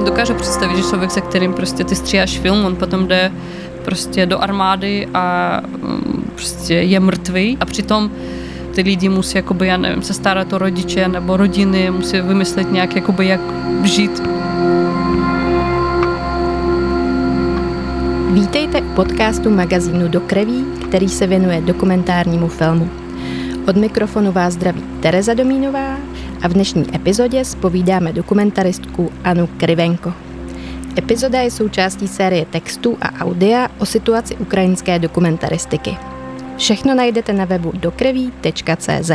nedokážu představit, že člověk, se kterým prostě ty stříháš film, on potom jde prostě do armády a mm, prostě je mrtvý a přitom ty lidi musí, jakoby, já nevím, se starat o rodiče nebo rodiny, musí vymyslet nějak, jakoby, jak žít. Vítejte u podcastu magazínu Do kreví, který se věnuje dokumentárnímu filmu. Od mikrofonu vás zdraví Tereza Domínová a v dnešní epizodě spovídáme dokumentaristku Anu Krivenko. Epizoda je součástí série textů a audia o situaci ukrajinské dokumentaristiky. Všechno najdete na webu dokreví.cz.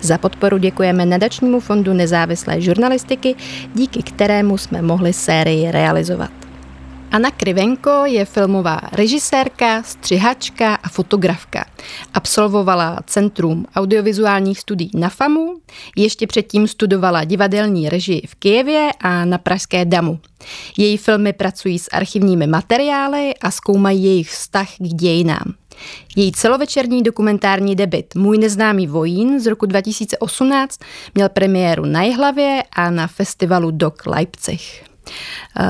Za podporu děkujeme nadačnímu fondu nezávislé žurnalistiky, díky kterému jsme mohli sérii realizovat. Anna Krivenko je filmová režisérka, střihačka a fotografka. Absolvovala Centrum audiovizuálních studií na FAMu, ještě předtím studovala divadelní režii v Kijevě a na Pražské damu. Její filmy pracují s archivními materiály a zkoumají jejich vztah k dějinám. Její celovečerní dokumentární debit Můj neznámý vojín z roku 2018 měl premiéru na Jihlavě a na festivalu Dok Leipzig. Uh,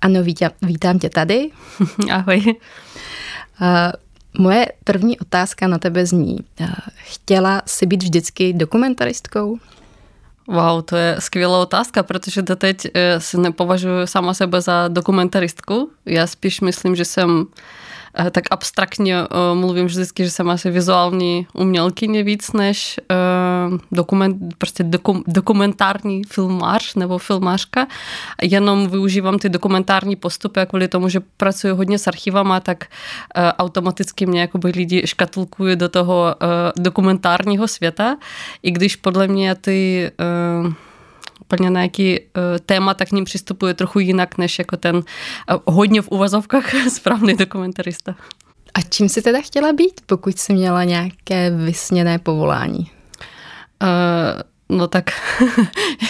ano, vítám, vítám tě tady. Ahoj. Uh, moje první otázka na tebe zní. Uh, chtěla jsi být vždycky dokumentaristkou? Wow, to je skvělá otázka, protože doteď si nepovažuji sama sebe za dokumentaristku. Já spíš myslím, že jsem Eh, tak abstraktně eh, mluvím vždycky, že jsem asi vizuální umělkyně víc než eh, dokument, prostě dokum, dokumentární filmář nebo filmářka. Jenom využívám ty dokumentární postupy a kvůli tomu, že pracuji hodně s archivama, tak automaticky mě jakoby lidi škatulkují do toho dokumentárního světa, i když podle mě ty úplně na jaký uh, téma, tak k ním přistupuje trochu jinak, než jako ten uh, hodně v uvazovkách správný dokumentarista. A čím jsi teda chtěla být, pokud jsi měla nějaké vysněné povolání? Uh, No tak,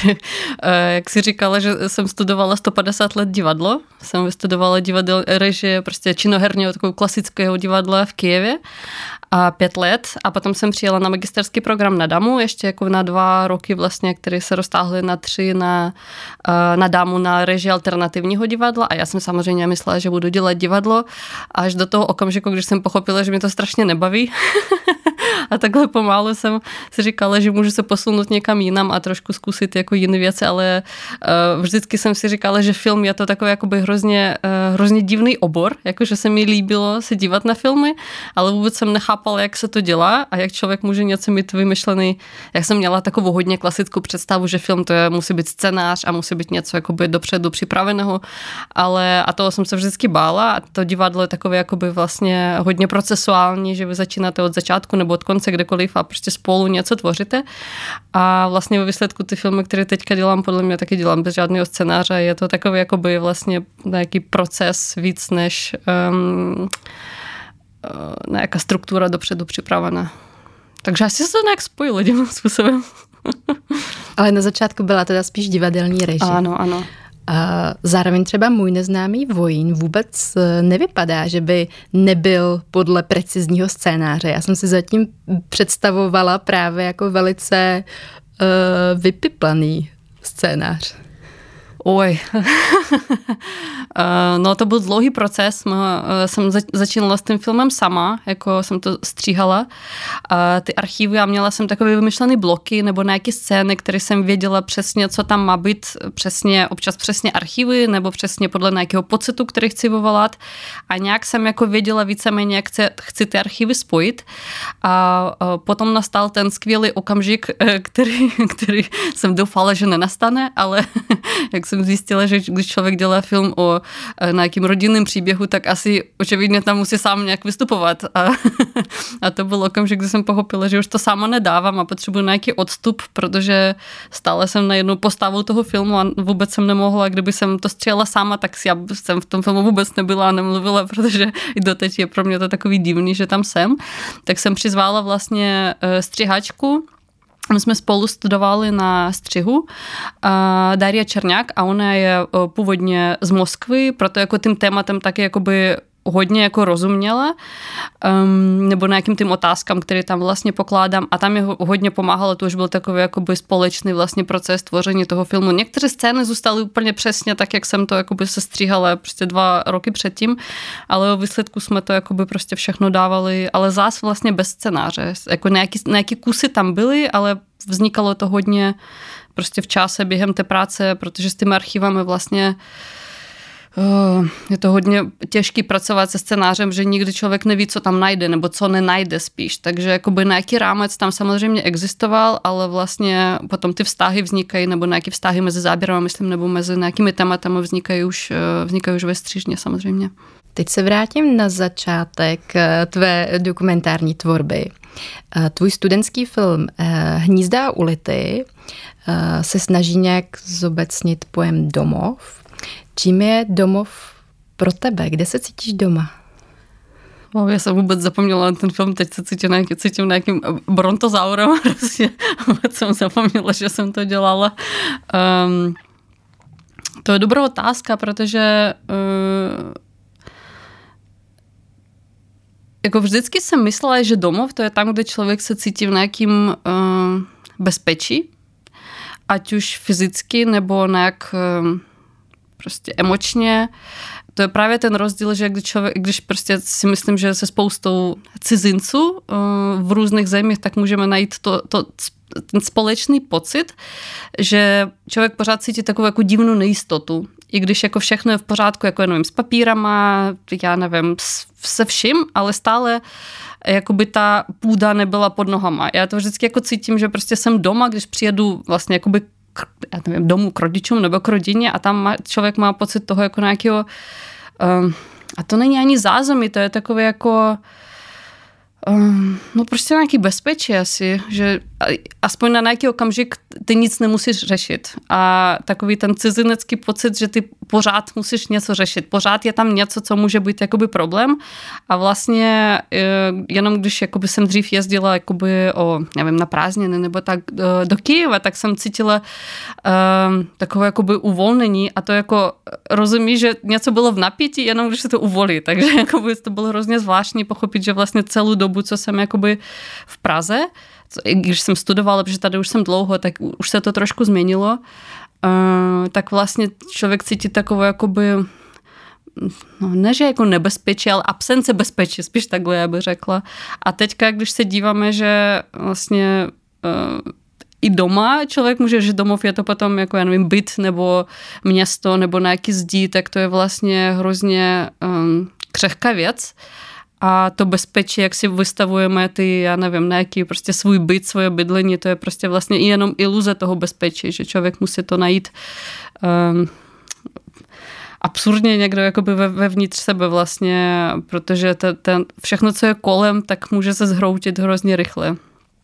jak si říkala, že jsem studovala 150 let divadlo, jsem vystudovala divadel, režie, prostě činoherního takového klasického divadla v Kijevě a pět let. A potom jsem přijela na magisterský program na Damu, ještě jako na dva roky vlastně, které se roztáhly na tři na, eh, na Damu na režii alternativního divadla. A já jsem samozřejmě myslela, že budu dělat divadlo až do toho okamžiku, když jsem pochopila, že mě to strašně nebaví a takhle pomalu jsem si říkala, že můžu se posunout někam jinam a trošku zkusit jako jiné věci, ale uh, vždycky jsem si říkala, že film je to takový jakoby hrozně, uh, hrozně divný obor, jakože se mi líbilo se dívat na filmy, ale vůbec jsem nechápala, jak se to dělá a jak člověk může něco mít vymyšlený. Jak jsem měla takovou hodně klasickou představu, že film to je, musí být scénář a musí být něco jakoby dopředu připraveného, ale a toho jsem se vždycky bála a to divadlo je takové jakoby vlastně hodně procesuální, že vy začínáte od začátku nebo od konce kdekoliv a prostě spolu něco tvoříte. A vlastně ve výsledku ty filmy, které teďka dělám, podle mě taky dělám bez žádného scénáře. Je to takový jakoby vlastně nějaký proces víc než um, nějaká struktura dopředu připravená. Takže asi se to nějak spojilo divným způsobem. Ale na začátku byla teda spíš divadelní režie. Ano, ano. A zároveň třeba můj neznámý vojín vůbec e, nevypadá, že by nebyl podle precizního scénáře. Já jsem si zatím představovala právě jako velice uh, vypiplaný scénář. Oj, eh, no to byl dlouhý proces. Eh, jsem začínala s tím filmem sama, jako jsem to stříhala. Ty archivy a měla jsem takové vymyšlené bloky nebo nějaké scény, které jsem věděla přesně, co tam má být, přesně, občas přesně archivy nebo přesně podle nějakého pocitu, který chci vyvolat. A nějak jsem jako věděla víceméně, jak chci, chci ty archivy spojit. A potom nastal ten skvělý okamžik, eh, který, který jsem doufala, že nenastane, ale jak jsem zjistila, že když člověk dělá film o e, nějakým rodinném příběhu, tak asi očividně tam musí sám nějak vystupovat. A, a to byl okamžik, kdy jsem pochopila, že už to sama nedávám a potřebuji nějaký odstup, protože stále jsem na jednu postavu toho filmu a vůbec jsem nemohla, kdyby jsem to střela sama, tak já jsem v tom filmu vůbec nebyla a nemluvila, protože i doteď je pro mě to takový divný, že tam jsem. Tak jsem přizvala vlastně e, střihačku, my jsme spolu studovali na střihu. Daria Čerňák a ona je původně z Moskvy, proto jako tím tématem taky jakoby hodně jako rozuměla, um, nebo nějakým tým otázkám, které tam vlastně pokládám a tam mi hodně pomáhalo, to už byl takový jakoby společný vlastně proces tvoření toho filmu. Některé scény zůstaly úplně přesně tak, jak jsem to jakoby se stříhala prostě dva roky předtím, ale o výsledku jsme to jakoby prostě všechno dávali, ale zás vlastně bez scénáře. Jako nějaký, nějaký kusy tam byly, ale vznikalo to hodně prostě v čase během té práce, protože s těmi archivami vlastně je to hodně těžký pracovat se scénářem, že nikdy člověk neví, co tam najde, nebo co nenajde spíš. Takže jakoby nějaký rámec tam samozřejmě existoval, ale vlastně potom ty vztahy vznikají, nebo nějaké vztahy mezi záběrem, myslím, nebo mezi nějakými tématami vznikají už, eh, vznikají už ve střížně samozřejmě. Teď se vrátím na začátek eh, tvé dokumentární tvorby. Tvůj studentský film Hnízda ulity se snaží nějak zobecnit pojem domov Čím je domov pro tebe? Kde se cítíš doma? Oh, já jsem vůbec zapomněla na ten film, teď se cítím nějaký, cítím nějakým brontozaurem, prostě vůbec jsem zapomněla, že jsem to dělala. Um, to je dobrá otázka, protože uh, jako vždycky jsem myslela, že domov to je tam, kde člověk se cítí v nějakým uh, bezpečí, ať už fyzicky nebo nějak uh, prostě emočně. To je právě ten rozdíl, že když, člověk, když prostě si myslím, že se spoustou cizinců eh, v různých zemích, tak můžeme najít to, to ten společný pocit, že člověk pořád cítí takovou jako divnou nejistotu. I když jako všechno je v pořádku, jako nevím, s papírama, já nevím, se vším, ale stále jakoby ta půda nebyla pod nohama. Já to vždycky jako cítím, že prostě jsem doma, když přijedu vlastně jakoby já nevím, domů k rodičům nebo k rodině a tam má, člověk má pocit toho jako nějakého um, a to není ani zázemí, to je takové jako um, no prostě nějaký bezpečí asi, že aspoň na nějaký okamžik ty nic nemusíš řešit. A takový ten cizinecký pocit, že ty pořád musíš něco řešit. Pořád je tam něco, co může být jakoby problém. A vlastně e, jenom když jakoby jsem dřív jezdila jakoby o, nevím, na prázdniny nebo tak e, do Kyjeva, tak jsem cítila um, takové jakoby uvolnění a to jako rozumí, že něco bylo v napětí, jenom když se to uvolí. Takže jakoby to bylo hrozně zvláštní pochopit, že vlastně celou dobu, co jsem jakoby v Praze, když jsem studovala, protože tady už jsem dlouho, tak už se to trošku změnilo, uh, tak vlastně člověk cítí takovou jakoby no ne, že jako nebezpečí, ale absence bezpečí, spíš takhle, já bych řekla. A teďka, když se díváme, že vlastně uh, i doma člověk může, že domov je to potom jako, já nevím, byt nebo město nebo nějaký zdí, tak to je vlastně hrozně um, křehká věc. Uh, a to bezpečí, jak si vystavujeme ty, já nevím, nějaký prostě svůj byt, svoje bydlení, to je prostě vlastně i jenom iluze toho bezpečí, že člověk musí to najít um, absurdně někdo jakoby ve, vevnitř sebe vlastně, protože ten, ten, všechno, co je kolem, tak může se zhroutit hrozně rychle.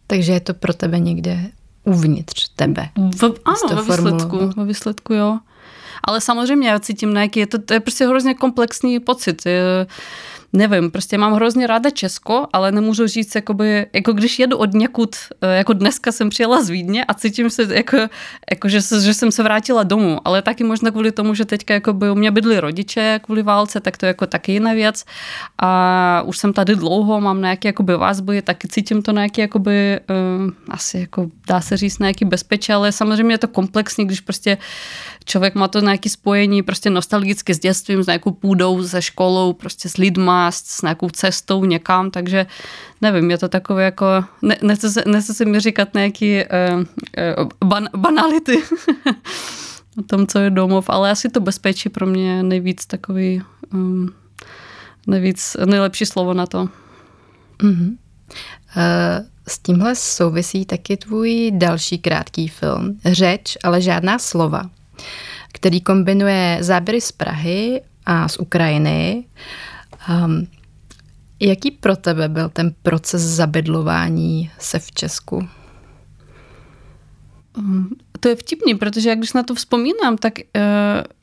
Takže je to pro tebe někde uvnitř tebe. V, ano, ve výsledku, ve výsledku, jo. Ale samozřejmě já cítím nějaký, je to, to je prostě hrozně komplexní pocit. Je, nevím, prostě mám hrozně ráda Česko, ale nemůžu říct, jakoby, jako když jedu od někud, eh, jako dneska jsem přijela z Vídně a cítím se, jako, jako že, že, jsem se vrátila domů, ale taky možná kvůli tomu, že teďka jakoby, u mě bydli rodiče kvůli válce, tak to je jako taky jiná věc. A už jsem tady dlouho, mám nějaké jakoby vazby, taky cítím to nějaký jakoby, um, asi jako dá se říct nějaký bezpečí, ale samozřejmě je to komplexní, když prostě člověk má to nějaké spojení prostě nostalgicky s dětstvím, s nějakou půdou, se školou, prostě s lidma, s nějakou cestou někam, takže nevím, je to takové jako, ne, nechce se mi říkat nějaký uh, uh, ban, banality o tom, co je domov, ale asi to bezpečí pro mě nejvíc takový, um, nejvíc, nejlepší slovo na to. Mm-hmm. Uh, s tímhle souvisí taky tvůj další krátký film. Řeč, ale žádná slova který kombinuje záběry z Prahy a z Ukrajiny. Um, jaký pro tebe byl ten proces zabydlování se v Česku? Um, to je vtipný, protože jak když na to vzpomínám, tak uh,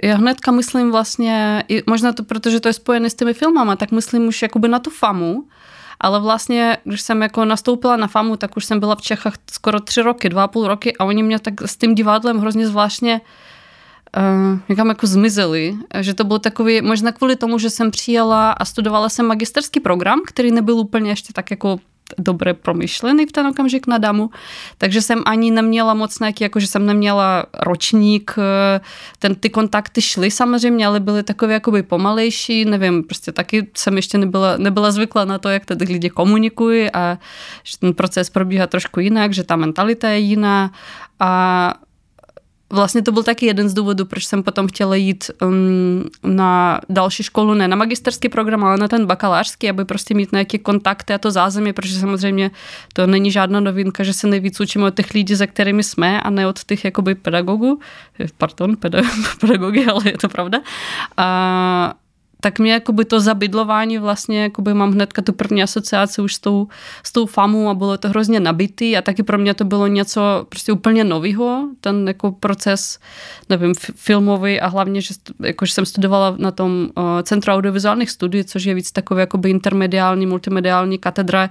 já hnedka myslím vlastně, možná to, protože to je spojené s těmi filmama, tak myslím už jakoby na tu famu, ale vlastně, když jsem jako nastoupila na FAMu, tak už jsem byla v Čechách skoro tři roky, dva a půl roky a oni mě tak s tím divadlem hrozně zvláštně uh, někam jako zmizely. Že to bylo takový, možná kvůli tomu, že jsem přijela a studovala jsem magisterský program, který nebyl úplně ještě tak jako dobře promyšlený v ten okamžik na damu, takže jsem ani neměla moc nějaký, jako že jsem neměla ročník, eh, ten, ty kontakty šly samozřejmě, ale byly takové jakoby pomalejší, nevím, prostě taky jsem ještě nebyla, nebyla zvykla na to, jak tady lidi komunikují a že ten proces probíhá trošku jinak, že ta mentalita je jiná a Vlastně to byl taky jeden z důvodů, proč jsem potom chtěla jít um, na další školu, ne na magisterský program, ale na ten bakalářský, aby prostě mít nějaké kontakty a to zázemí, protože samozřejmě to není žádná novinka, že se nejvíc učíme od těch lidí, za kterými jsme a ne od těch jakoby pedagogů, pardon, pedagogy, ale je to pravda. A, tak mě jakoby to zabydlování vlastně jakoby mám hnedka tu první asociaci už s tou, s tou famou a bylo to hrozně nabitý a taky pro mě to bylo něco prostě úplně nového, ten jako proces, nevím, filmový a hlavně, že, jako, že jsem studovala na tom uh, Centru audiovizuálních studií, což je víc takové jakoby intermediální, multimediální katedra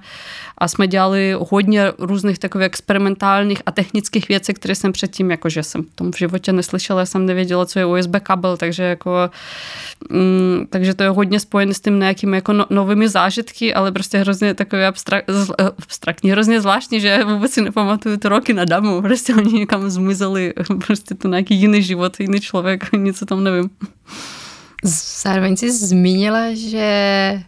a jsme dělali hodně různých takových experimentálních a technických věcí, které jsem předtím, jakože jsem v tom v životě neslyšela, jsem nevěděla, co je USB kabel, takže jako mm, tak takže to je hodně spojené s tím nějakými jako no, novými zážitky, ale prostě hrozně takové abstrak, abstraktní, hrozně zvláštní, že vůbec si nepamatuju ty roky na damu, prostě oni někam zmizeli, prostě to nějaký jiný život, jiný člověk, nic o tom nevím. Zároveň jsi zmínila, že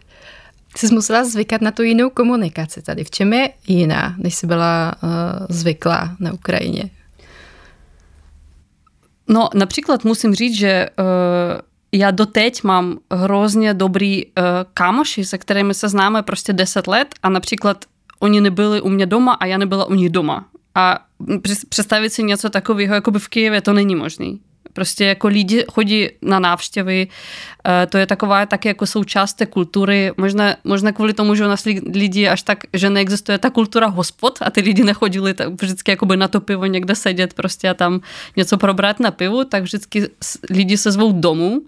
jsi musela zvykat na tu jinou komunikaci tady. V čem je jiná, než jsi byla uh, zvyklá na Ukrajině? No, například musím říct, že uh, já doteď mám hrozně dobrý uh, kámoši, se kterými se známe prostě 10 let a například oni nebyli u mě doma a já nebyla u nich doma. A představit si něco takového, jako by v Kijevě, to není možný. Prostě jako lidi chodí na návštěvy, eh, to je taková taky jako součást té kultury. Možná, možná kvůli tomu, že u nás lidi až tak, že neexistuje ta kultura hospod a ty lidi nechodili tak vždycky jakoby na to pivo někde sedět prostě a tam něco probrat na pivu, tak vždycky lidi se zvou domů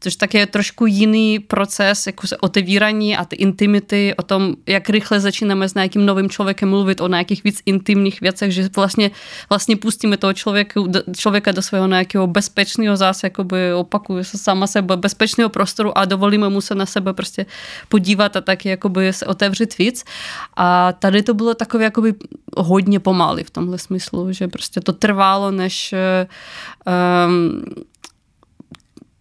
což tak je trošku jiný proces jako se otevírání a ty intimity, o tom, jak rychle začínáme s nějakým novým člověkem mluvit o nějakých víc intimních věcech, že vlastně, vlastně pustíme toho člověka, člověka do svého nějakého bezpečného zase, jakoby opakuje se sama sebe, bezpečného prostoru a dovolíme mu se na sebe prostě podívat a taky jakoby se otevřít víc. A tady to bylo takové jakoby hodně pomaly v tomhle smyslu, že prostě to trvalo, než um,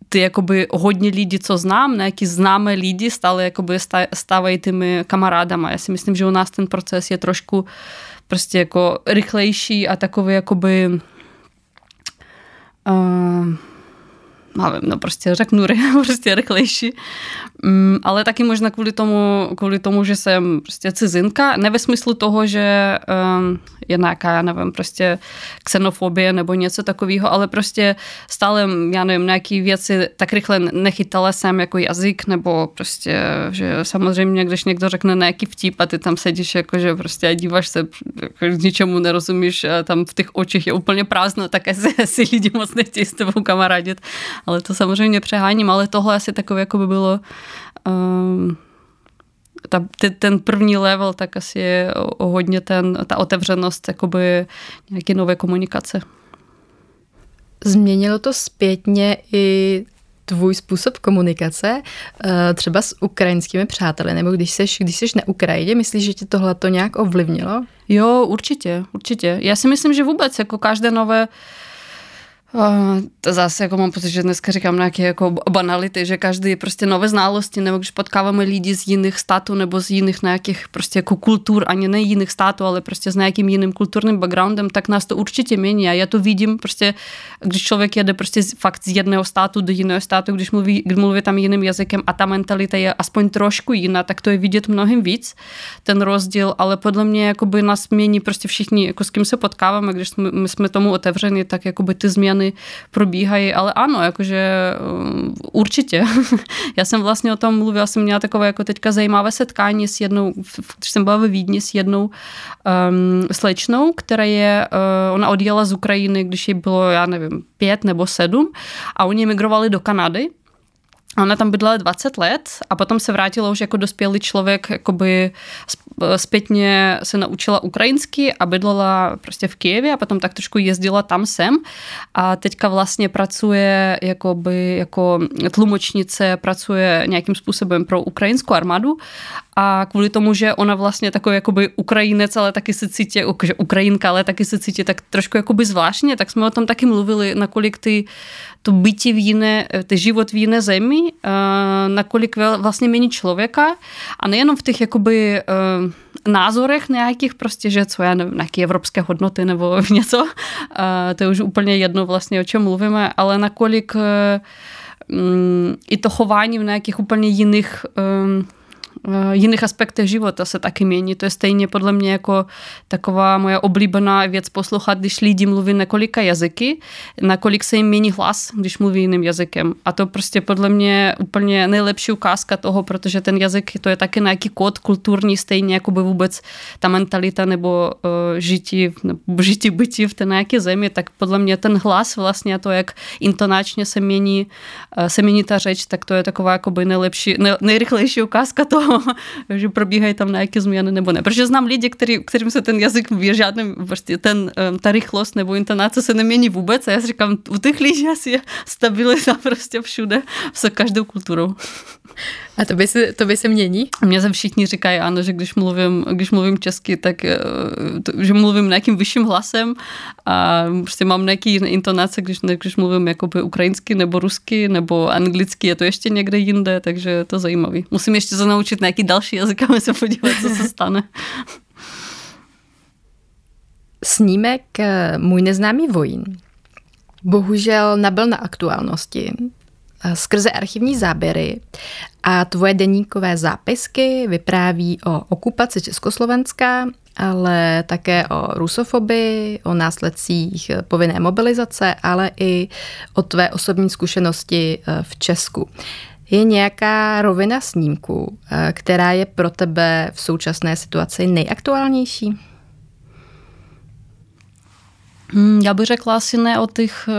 ty jakoby hodně lidí, co znám, nějaký známé lidi stali jakoby stávají těmi kamarádama. Já si myslím, že u nás ten proces je trošku prostě jako rychlejší a takový jakoby uh, nevím, no prostě řeknu prostě rychlejší. Um, ale taky možná kvůli tomu, kvůli tomu, že jsem prostě cizinka, ne ve smyslu toho, že um, je nějaká, já nevím, prostě xenofobie nebo něco takového, ale prostě stále, já nevím, nějaký věci tak rychle nechytala jsem jako jazyk, nebo prostě, že samozřejmě, když někdo řekne nějaký vtip a ty tam sedíš jako, že prostě a díváš se, jako ničemu nerozumíš a tam v těch očích je úplně prázdno, tak asi, asi lidi moc nechtějí s tebou kamarádit, ale to samozřejmě přeháním, ale tohle asi takové jako by bylo um, ta, ty, ten první level, tak asi je o, o hodně ten, ta otevřenost jakoby nějaké nové komunikace. Změnilo to zpětně i tvůj způsob komunikace, eh, třeba s ukrajinskými přáteli, nebo když jsi, když jsi na Ukrajině, myslíš, že tě tohle to nějak ovlivnilo? Jo, určitě, určitě. Já si myslím, že vůbec jako každé nové uh, to zase jako mám pocit, že dneska říkám nějaké jako banality, že každý prostě nové znalosti, nebo když potkáváme lidi z jiných států nebo z jiných nějakých prostě jako kultur, ani ne jiných států, ale prostě s nějakým jiným kulturním backgroundem, tak nás to určitě mění. A já to vidím prostě, když člověk jede prostě fakt z jedného státu do jiného státu, když mluví, když mluví tam jiným jazykem a ta mentalita je aspoň trošku jiná, tak to je vidět mnohem víc, ten rozdíl, ale podle mě jakoby nás mění prostě všichni, jako s kým se potkáváme, když jsme, my jsme tomu otevřeni, tak jakoby ty změny změny probíhají, ale ano, jakože um, určitě. Já jsem vlastně o tom mluvila, jsem měla takové jako teďka zajímavé setkání s jednou, když jsem byla ve Vídni s jednou um, slečnou, která je, uh, ona odjela z Ukrajiny, když jí bylo, já nevím, pět nebo sedm a oni emigrovali do Kanady Ona tam bydlela 20 let a potom se vrátila už jako dospělý člověk jakoby zpětně se naučila ukrajinsky a bydlela prostě v Kijevě a potom tak trošku jezdila tam sem. A teďka vlastně pracuje jakoby, jako tlumočnice, pracuje nějakým způsobem pro ukrajinskou armádu. A kvůli tomu, že ona vlastně takový jakoby Ukrajinec, ale taky se cítí, že Ukrajinka, ale taky se cítí tak trošku jakoby zvláštně, tak jsme o tom taky mluvili, nakolik ty to bytí v jiné, ty život v jiné zemi, nakolik vlastně mění člověka a nejenom v těch jakoby názorech nějakých prostě, že co já nevím, nějaké evropské hodnoty nebo něco, to je už úplně jedno vlastně, o čem mluvíme, ale nakolik mm, i to chování v nějakých úplně jiných Eh, jiných aspektech života se taky mění. To je stejně podle mě jako taková moje oblíbená věc poslouchat, když lidi mluví několika jazyky, nakolik se jim mění hlas, když mluví jiným jazykem. A to prostě podle mě úplně nejlepší ukázka toho, protože ten jazyk to je taky nějaký kód kulturní, stejně jako by vůbec ta mentalita nebo uh, žití, nebo žití bytí v té nějaké zemi, tak podle mě ten hlas vlastně to, jak intonačně se mění, uh, se mění ta řeč, tak to je taková jako by nejlepší, nej, nejrychlejší ukázka toho, že probíhají tam nějaké změny nebo ne. Protože znám lidi, který, kterým se ten jazyk v žádném, prostě ten, ta rychlost nebo intonace se nemění vůbec a já si říkám, u těch lidí asi je stabilita prostě všude, s každou kulturou. A to by se, to by se mění? Mně se všichni říkají, ano, že když mluvím, když mluvím česky, tak eh, že mluvím nějakým vyšším hlasem a prostě mám nějaký intonace, když, když mluvím jakoby ukrajinsky nebo rusky nebo anglicky, je to ještě někde jinde, takže je to zajímavý. Musím ještě se naučit nějaký další jazyk a se podívat, co se stane. Snímek eh, Můj neznámý vojín bohužel nabyl na aktuálnosti skrze archivní záběry a tvoje deníkové zápisky vypráví o okupaci Československa, ale také o rusofobii, o následcích povinné mobilizace, ale i o tvé osobní zkušenosti eh, v Česku. Je nějaká rovina snímku, eh, která je pro tebe v současné situaci nejaktuálnější? Hmm, já bych řekla asi ne o těch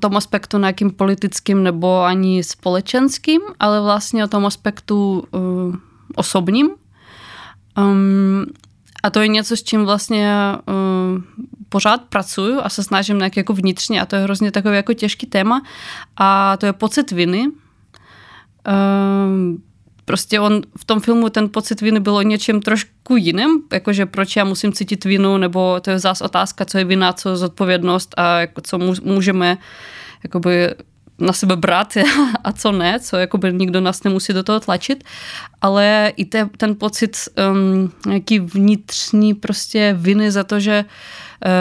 tom aspektu nějakým politickým nebo ani společenským, ale vlastně o tom aspektu uh, osobním. Um, a to je něco, s čím vlastně uh, pořád pracuju a se snažím nějak jako vnitřně a to je hrozně takový jako těžký téma a to je pocit viny. Uh, prostě on v tom filmu ten pocit viny byl o něčem trošku jiném, jakože proč já musím cítit vinu, nebo to je zás otázka, co je vina, co je zodpovědnost a jako co můžeme jakoby na sebe brát a co ne, co jakoby nikdo nás nemusí do toho tlačit, ale i te, ten pocit um, nějaký vnitřní prostě viny za to, že uh,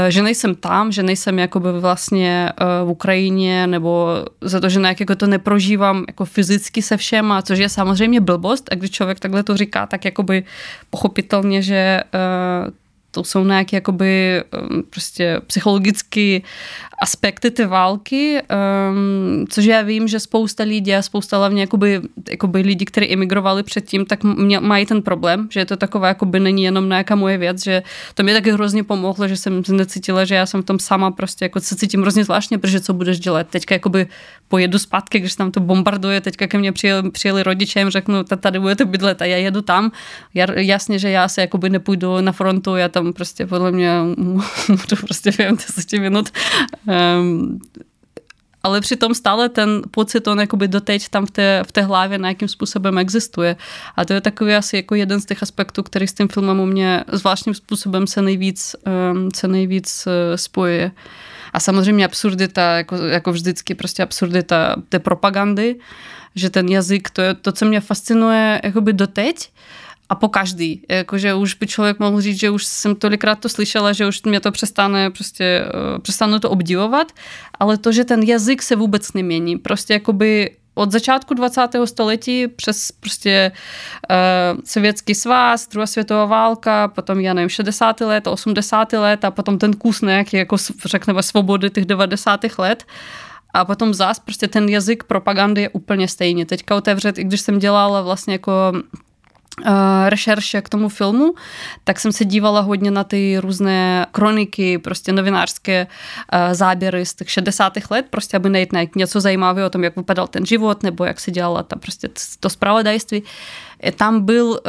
že nejsem tam, že nejsem jakoby vlastně uh, v Ukrajině, nebo za to, že nějak jako to neprožívám jako fyzicky se všema, což je samozřejmě blbost a když člověk takhle to říká, tak jakoby pochopitelně, že uh, to jsou nějaké jakoby prostě psychologické aspekty ty války, um, což já vím, že spousta lidí a spousta hlavně jakoby, jakoby lidi, kteří emigrovali předtím, tak mě, mají ten problém, že je to takové jakoby není jenom nějaká moje věc, že to mě taky hrozně pomohlo, že jsem necítila, že já jsem v tom sama prostě jako se cítím hrozně zvláštně, protože co budeš dělat? Teďka jakoby pojedu zpátky, když tam to bombarduje, teďka ke mně přijeli, přijeli rodiče, jim řeknu, tady budete bydlet a já jedu tam. Jasně, že já se jakoby nepůjdu na frontu, já tam prostě podle mě to prostě vím, 10 minut Um, ale přitom stále ten pocit, on jakoby doteď tam v té, v té hlavě nějakým způsobem existuje. A to je takový asi jako jeden z těch aspektů, který s tím filmem u mě zvláštním způsobem se nejvíc, um, se nejvíc uh, spojuje. A samozřejmě absurdita, jako, jako vždycky prostě absurdita té propagandy, že ten jazyk, to je to, co mě fascinuje jakoby doteď, a po každý. Jakože už by člověk mohl říct, že už jsem tolikrát to slyšela, že už mě to přestane, prostě uh, přestanu to obdivovat, ale to, že ten jazyk se vůbec nemění. Prostě jakoby od začátku 20. století přes prostě uh, sovětský svaz, druhá světová válka, potom já nevím, 60. let, 80. let a potom ten kus nějaký, jako řekneme, svobody těch 90. let. A potom zás prostě ten jazyk propagandy je úplně stejný. Teďka otevřet, i když jsem dělala vlastně jako rešerše k tomu filmu, tak jsem se dívala hodně na ty různé kroniky, prostě novinářské záběry z těch 60. let, prostě aby najít něco zajímavého o tom, jak vypadal ten život, nebo jak se dělala tam prostě to spravodajství. Tam byl,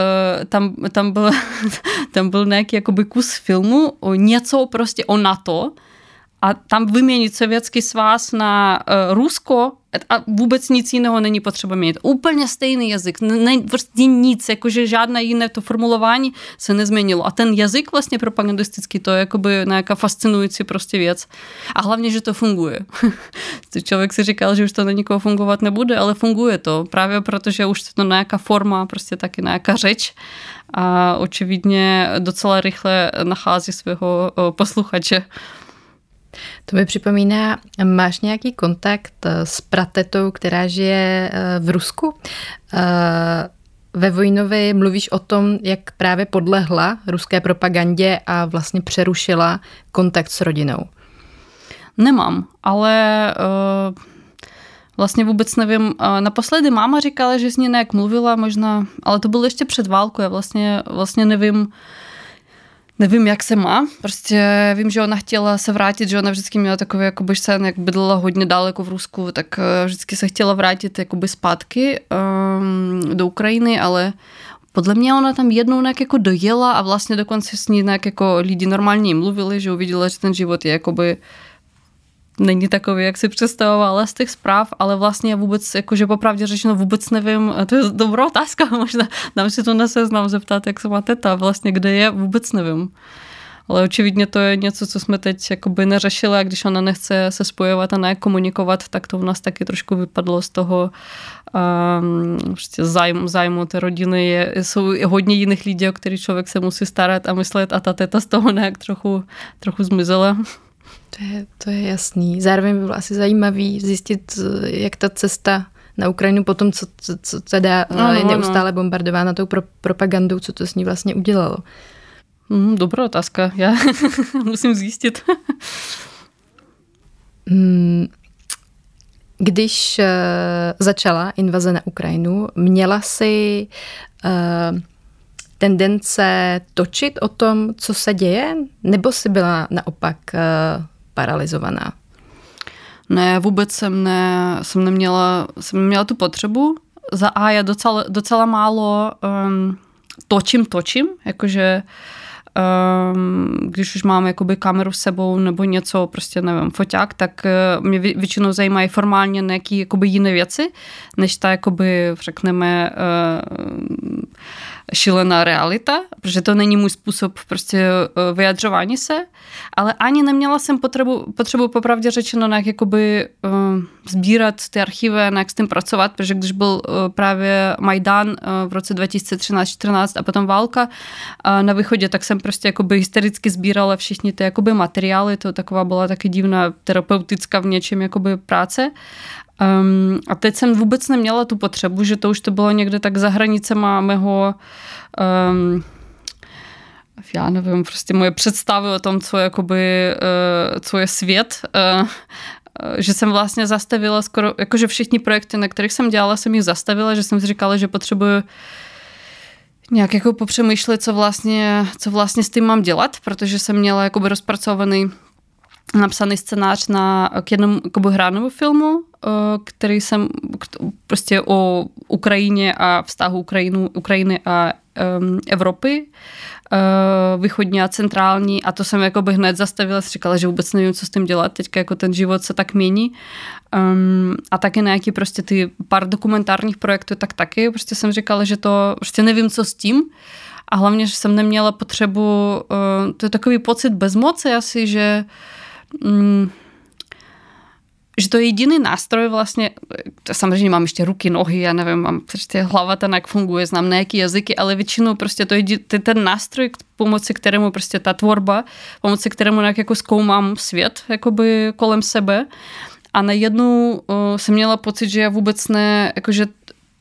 tam, tam byl, tam byl nějaký jakoby kus filmu, něco prostě o NATO, a tam vyměnit sovětský svaz na Rusko a vůbec nic jiného není potřeba mít. Úplně stejný jazyk, ne, prostě nic, jakože žádné jiné to formulování se nezměnilo. A ten jazyk vlastně propagandistický, to je jakoby nějaká fascinující prostě věc. A hlavně, že to funguje. Člověk si říkal, že už to na nikoho fungovat nebude, ale funguje to. Právě protože už to nějaká forma, prostě taky nějaká řeč a očividně docela rychle nachází svého posluchače. To mi připomíná, máš nějaký kontakt eh, s pratetou, která žije eh, v Rusku? Eh, ve Vojnovi mluvíš o tom, jak právě podlehla ruské propagandě a vlastně přerušila kontakt s rodinou. Nemám, ale uh, vlastně vůbec nevím. Naposledy máma říkala, že s ní nějak mluvila možná, ale to bylo ještě před válkou. Já vlastně, vlastně nevím, nevím, jak se má. Prostě vím, že ona chtěla se vrátit, že ona vždycky měla takový jakoby sen, jak bydlela hodně daleko v Rusku, tak eh, vždycky se chtěla vrátit jakoby zpátky um, do Ukrajiny, ale podle mě ona tam jednou nějak jako dojela a vlastně dokonce s ní nějak jako lidi normálně mluvili, že uviděla, že ten život je jakoby není takový, jak si představovala z těch zpráv, ale vlastně vůbec, jakože popravdě řečeno vůbec nevím, to je dobrá otázka, možná dám si to na seznam zeptat, jak se má teta, vlastně kde je, vůbec nevím. Ale očividně to je něco, co jsme teď jakoby neřešili a když ona nechce se spojovat a ne komunikovat, tak to u nás taky trošku vypadlo z toho um, prostě zájmu, zájmu té rodiny. Je, jsou hodně jiných lidí, o kterých člověk se musí starat a myslet a ta teta z toho nějak trochu, trochu zmizela. To je, to je jasný. Zároveň by bylo asi zajímavý zjistit, jak ta cesta na Ukrajinu potom, co, co, co teda no, je neustále bombardována tou pro, propagandou, co to s ní vlastně udělalo. Mm, dobrá otázka, já musím zjistit. Hmm, když uh, začala invaze na Ukrajinu, měla si uh, tendence točit o tom, co se děje, nebo si byla naopak uh, paralizovaná? Ne, vůbec jsem, ne, jsem, neměla, jsem neměla tu potřebu. Za A já docela, docela málo um, točím, točím, jakože um, když už mám jakoby kameru s sebou nebo něco, prostě nevím, foťák, tak uh, mě většinou zajímají formálně nějaké jakoby jiné věci, než ta jakoby, řekneme, uh, šílená realita, protože to není můj způsob prostě eh, vyjadřování se, ale ani neměla jsem potřebu, potřebu popravdě řečeno nějak jakoby sbírat ty archivy, nějak s tím pracovat, protože když byl právě Majdan v roce 2013-14 a potom válka na východě, tak jsem prostě jakoby hystericky sbírala všichni ty jakoby materiály, to taková byla taky divná terapeutická v něčem jakoby práce. Um, a teď jsem vůbec neměla tu potřebu, že to už to bylo někde tak za hranicema mého um, já nevím, prostě moje představy o tom, co, jakoby, uh, co je svět, uh, že jsem vlastně zastavila skoro, jakože všichni projekty, na kterých jsem dělala, jsem jich zastavila, že jsem si říkala, že potřebuju nějak jako popřemýšlet, co vlastně, co vlastně s tím mám dělat, protože jsem měla jakoby rozpracovaný napsaný scénář na, k jednomu jakoby hránému filmu, eh, který jsem prostě o Ukrajině a vztahu Ukrajinu, Ukrajiny a um, Evropy, uh, východní a centrální a to jsem jako by hned zastavila, říkala, že vůbec nevím, co s tím dělat, teďka jako ten život se tak mění. Um, a taky nějaký prostě ty pár dokumentárních projektů, tak taky. Prostě jsem říkala, že to prostě nevím, co s tím. A hlavně, že jsem neměla potřebu, uh, to je takový pocit bezmoci asi, že mm, že to je jediný nástroj vlastně, samozřejmě mám ještě ruky, nohy, já nevím, mám prostě hlava ten, jak funguje, znám nějaké jazyky, ale většinou prostě to je ten nástroj, pomocí kterému prostě ta tvorba, pomocí kterému nějak jako zkoumám svět jakoby kolem sebe a najednou uh, jsem měla pocit, že já vůbec ne, jakože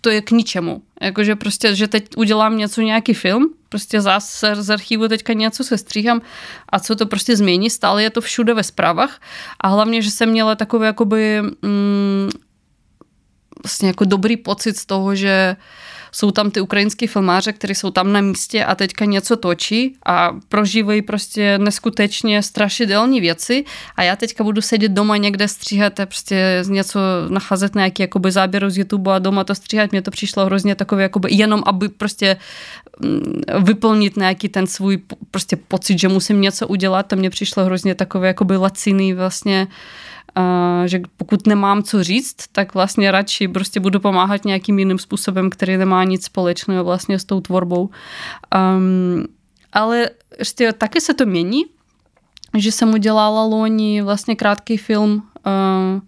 to je k ničemu. Jakože prostě, že teď udělám něco, nějaký film, prostě zás z archivu teďka něco se stříhám a co to prostě změní, stále je to všude ve zprávách. A hlavně, že jsem měla takový jakoby mm, vlastně jako dobrý pocit z toho, že jsou tam ty ukrajinský filmáře, kteří jsou tam na místě a teďka něco točí a prožívají prostě neskutečně strašidelní věci a já teďka budu sedět doma někde stříhat a prostě něco nacházet nějaký jakoby záběr z YouTube a doma to stříhat. Mně to přišlo hrozně takové jakoby jenom, aby prostě mm, vyplnit nějaký ten svůj prostě pocit, že musím něco udělat, to mně přišlo hrozně takové jakoby laciný vlastně že pokud nemám co říct, tak vlastně radši prostě budu pomáhat nějakým jiným způsobem, který nemá nic společného vlastně s tou tvorbou. Um, ale ještě taky se to mění, že jsem udělala loni vlastně krátký film uh,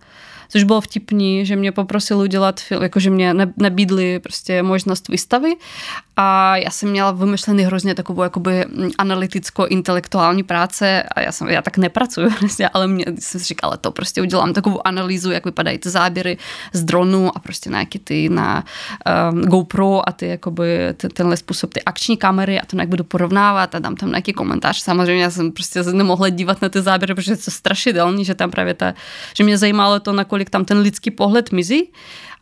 což bylo vtipný, že mě poprosil udělat film, jakože mě nabídli prostě možnost výstavy a já jsem měla vymyšlený hrozně takovou jakoby analyticko-intelektuální práce a já, jsem, já tak nepracuju, prostě, ale mě jsem si říkala, to prostě udělám takovou analýzu, jak vypadají ty záběry z dronu a prostě na jaký ty na um, GoPro a ty jakoby tenhle způsob ty akční kamery a to nějak budu porovnávat a dám tam nějaký komentář. Samozřejmě já jsem prostě nemohla dívat na ty záběry, protože je to strašidelný, že tam právě ta, že mě zajímalo to, nakolik tam ten lidský pohled mizí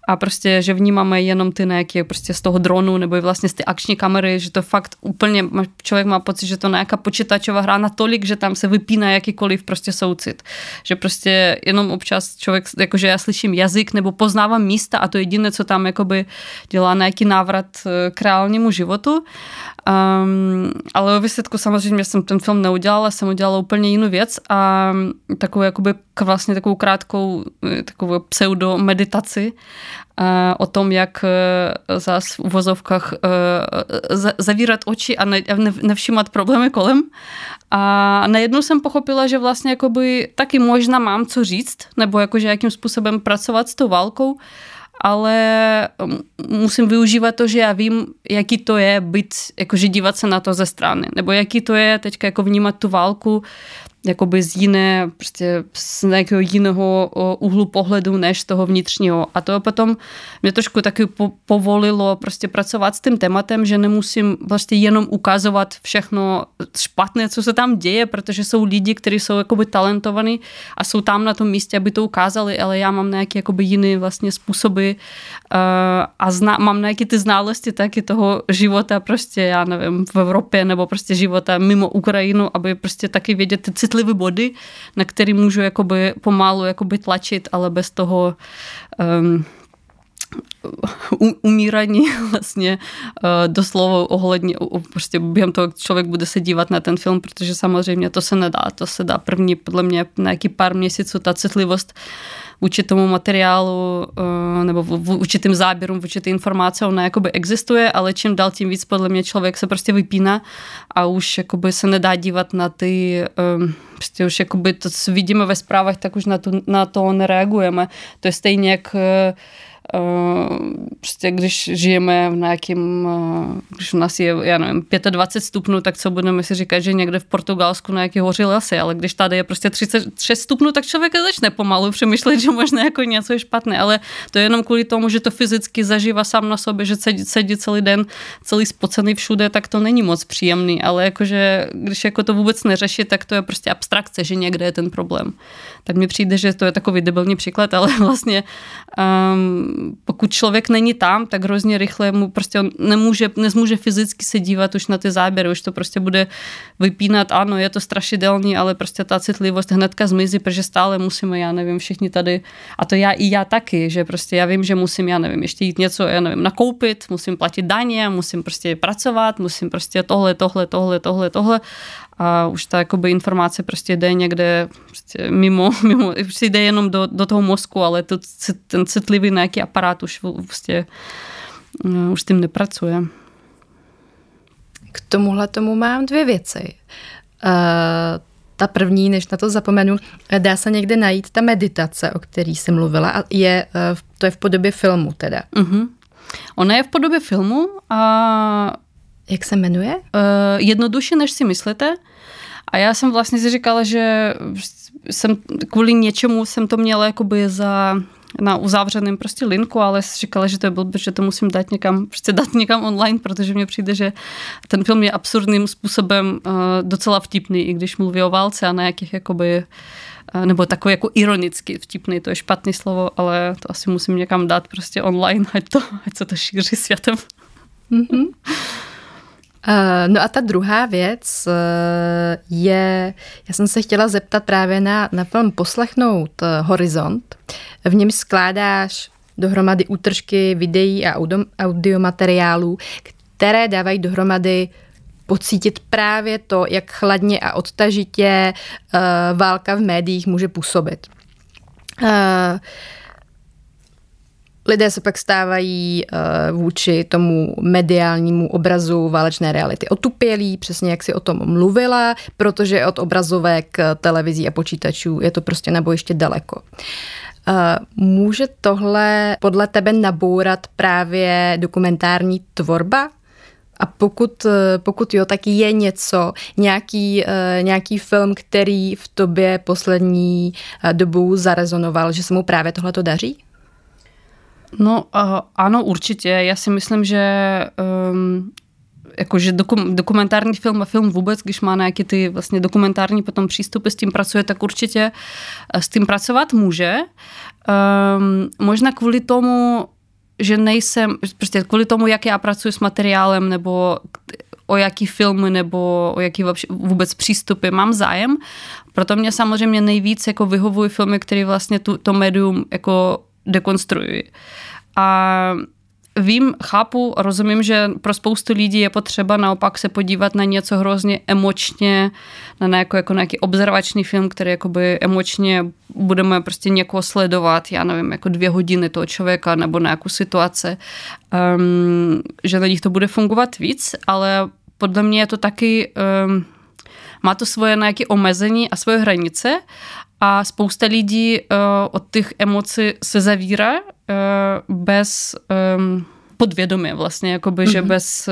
a prostě, že vnímáme jenom ty nějaké prostě z toho dronu nebo i vlastně z ty akční kamery, že to fakt úplně, člověk má pocit, že to nějaká počítačová hra natolik, že tam se vypíná jakýkoliv prostě soucit. Že prostě jenom občas člověk, jakože já slyším jazyk nebo poznávám místa a to jediné, co tam jakoby dělá nějaký návrat eh, k reálnímu životu. Um, ale o výsledku samozřejmě jsem ten film neudělala, jsem udělala úplně jinou věc a takovou jakoby vlastně takovou krátkou eh, takovou pseudo meditaci o tom, jak v uvozovkách uh, zavírat oči a ne, ne, nevšímat problémy kolem. A najednou jsem pochopila, že vlastně jakoby taky možná mám co říct, nebo jakože jakým způsobem pracovat s tou válkou, ale musím využívat to, že já vím, jaký to je být, jakože dívat se na to ze strany, nebo jaký to je teďka jako vnímat tu válku jakoby z jiné, prostě z nějakého jiného úhlu pohledu než toho vnitřního. A to potom mě trošku taky po, povolilo prostě pracovat s tím tématem, že nemusím vlastně jenom ukazovat všechno špatné, co se tam děje, protože jsou lidi, kteří jsou jakoby talentovaní a jsou tam na tom místě, aby to ukázali, ale já mám nějaké jakoby jiné vlastně způsoby uh, a zna, mám nějaké ty znalosti taky toho života prostě, já nevím, v Evropě nebo prostě života mimo Ukrajinu, aby prostě taky vědět ty citlivé body, na který můžu jakoby pomalu jakoby tlačit, ale bez toho um, umírání vlastně uh, doslova ohledně, prostě během toho člověk bude se dívat na ten film, protože samozřejmě to se nedá, to se dá první podle mě na jaký pár měsíců ta citlivost vůči tomu materiálu uh, nebo vůči tím záběrům, ty informace, ona jakoby existuje, ale čím dál tím víc podle mě člověk se prostě vypíná a už jakoby se nedá dívat na ty, um, prostě už jakoby to, co vidíme ve zprávách, tak už na to, na to nereagujeme. To je stejně jak prostě když žijeme v nějakém, když u nás je, já nevím, 25 stupňů, tak co budeme si říkat, že někde v Portugalsku na jaký hoří lesy, ale když tady je prostě 36 stupňů, tak člověk začne pomalu přemýšlet, že možná jako něco je špatné, ale to je jenom kvůli tomu, že to fyzicky zažívá sám na sobě, že sedí, sedí celý den, celý spocený všude, tak to není moc příjemný, ale jakože, když jako to vůbec neřeší, tak to je prostě abstrakce, že někde je ten problém. Tak mi přijde, že to je takový debilní příklad, ale vlastně um, pokud člověk není tam, tak hrozně rychle mu prostě on nemůže, nezmůže fyzicky se dívat už na ty záběry, už to prostě bude vypínat, ano, je to strašidelný, ale prostě ta citlivost hnedka zmizí, protože stále musíme, já nevím, všichni tady, a to já i já taky, že prostě já vím, že musím, já nevím, ještě jít něco, já nevím, nakoupit, musím platit daně, musím prostě pracovat, musím prostě tohle, tohle, tohle, tohle, tohle a už ta jakoby informace prostě jde někde prostě mimo, mimo prostě jde jenom do, do toho mozku, ale to, ten citlivý nějaký aparát už prostě uh, už s tím nepracuje. K tomuhle tomu mám dvě věci. Uh, ta první, než na to zapomenu, dá se někde najít ta meditace, o který jsem mluvila, a je, uh, to je v podobě filmu teda. Uh-huh. Ona je v podobě filmu a jak se jmenuje? Uh, jednoduše, než si myslíte. A já jsem vlastně si říkala, že jsem kvůli něčemu jsem to měla jakoby za na uzavřeném prostě linku, ale říkala, že to je blbě, že to musím dát někam, prostě dát někam online, protože mně přijde, že ten film je absurdním způsobem uh, docela vtipný, i když mluví o válce a na jakých jakoby uh, nebo takový jako ironicky vtipný, to je špatný slovo, ale to asi musím někam dát prostě online, ať, to, ať se to šíří světem. Mm-hmm. No a ta druhá věc eh, je, já jsem se chtěla zeptat právě na, na film Poslechnout eh, Horizont. V něm skládáš dohromady útržky videí a audio, audiomateriálů, které dávají dohromady pocítit právě to, jak chladně a odtažitě válka v médiích může působit. Lidé se pak stávají uh, vůči tomu mediálnímu obrazu válečné reality otupělí, přesně jak si o tom mluvila, protože od obrazovek, televizí a počítačů je to prostě na bojiště daleko. Uh, může tohle podle tebe nabourat právě dokumentární tvorba? A pokud, pokud jo, tak je něco, nějaký, nějaký film, který v tobě poslední dobou zarezonoval, že se mu právě tohle to daří? No uh, ano, určitě. Já si myslím, že um, jakože dokum, dokumentární film a film vůbec, když má nějaký ty vlastně dokumentární potom přístupy, s tím pracuje, tak určitě s tím pracovat může. Um, možná kvůli tomu, že nejsem, prostě kvůli tomu, jak já pracuji s materiálem, nebo o jaký filmy nebo o jaký vůbec přístupy mám zájem. Proto mě samozřejmě nejvíc jako vyhovují filmy, které vlastně tu, to médium jako dekonstruuji. A vím, chápu, rozumím, že pro spoustu lidí je potřeba naopak se podívat na něco hrozně emočně, na nějaký, jako nějaký observační film, který jakoby emočně budeme prostě někoho sledovat, já nevím, jako dvě hodiny toho člověka nebo nějakou situaci, um, že na nich to bude fungovat víc, ale podle mě je to taky... Um, má to svoje nějaké omezení a svoje hranice a spousta lidí uh, od těch emocí se zavírá uh, bez um, podvědomě vlastně, jakoby, mm-hmm. že mhm. bez,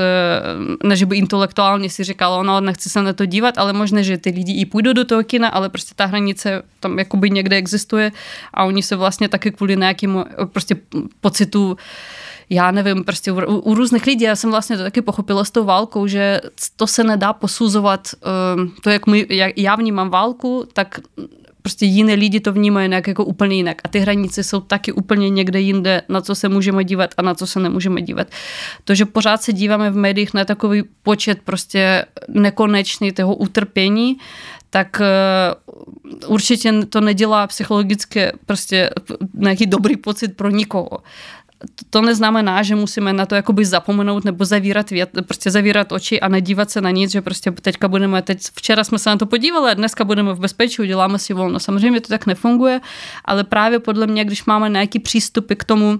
ne, že by intelektuálně si říkala, no, nechci se na to dívat, ale možná, že ty lidi i půjdou do toho kina, ale prostě ta hranice tam jakoby někde existuje a oni se vlastně taky kvůli nějakému prostě pocitu já nevím, prostě u, u různých lidí, já jsem vlastně to taky pochopila s tou válkou, že to se nedá posuzovat, um, to, jak, my, jak já vnímám válku, tak prostě jiné lidi to vnímají nějak jako úplně jinak. A ty hranice jsou taky úplně někde jinde, na co se můžeme dívat a na co se nemůžeme dívat. To, že pořád se díváme v médiích na takový počet prostě nekonečný toho utrpění, tak uh, určitě to nedělá psychologicky prostě nějaký dobrý pocit pro nikoho to neznamená, že musíme na to jakoby zapomenout nebo zavírat vět, prostě zavírat oči a nedívat se na nic, že prostě teďka budeme, teď včera jsme se na to podívali dneska budeme v bezpečí, uděláme si volno. Samozřejmě to tak nefunguje, ale právě podle mě, když máme nějaký přístupy k tomu,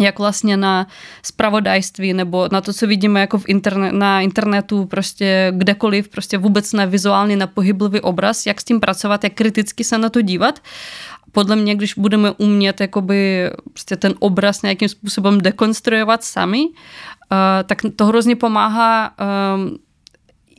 jak vlastně na spravodajství nebo na to, co vidíme jako v interne, na internetu, prostě kdekoliv, prostě vůbec na vizuálně, na pohyblivý obraz, jak s tím pracovat, jak kriticky se na to dívat podle mě, když budeme umět jakoby prostě ten obraz nějakým způsobem dekonstruovat sami, uh, tak to hrozně pomáhá um,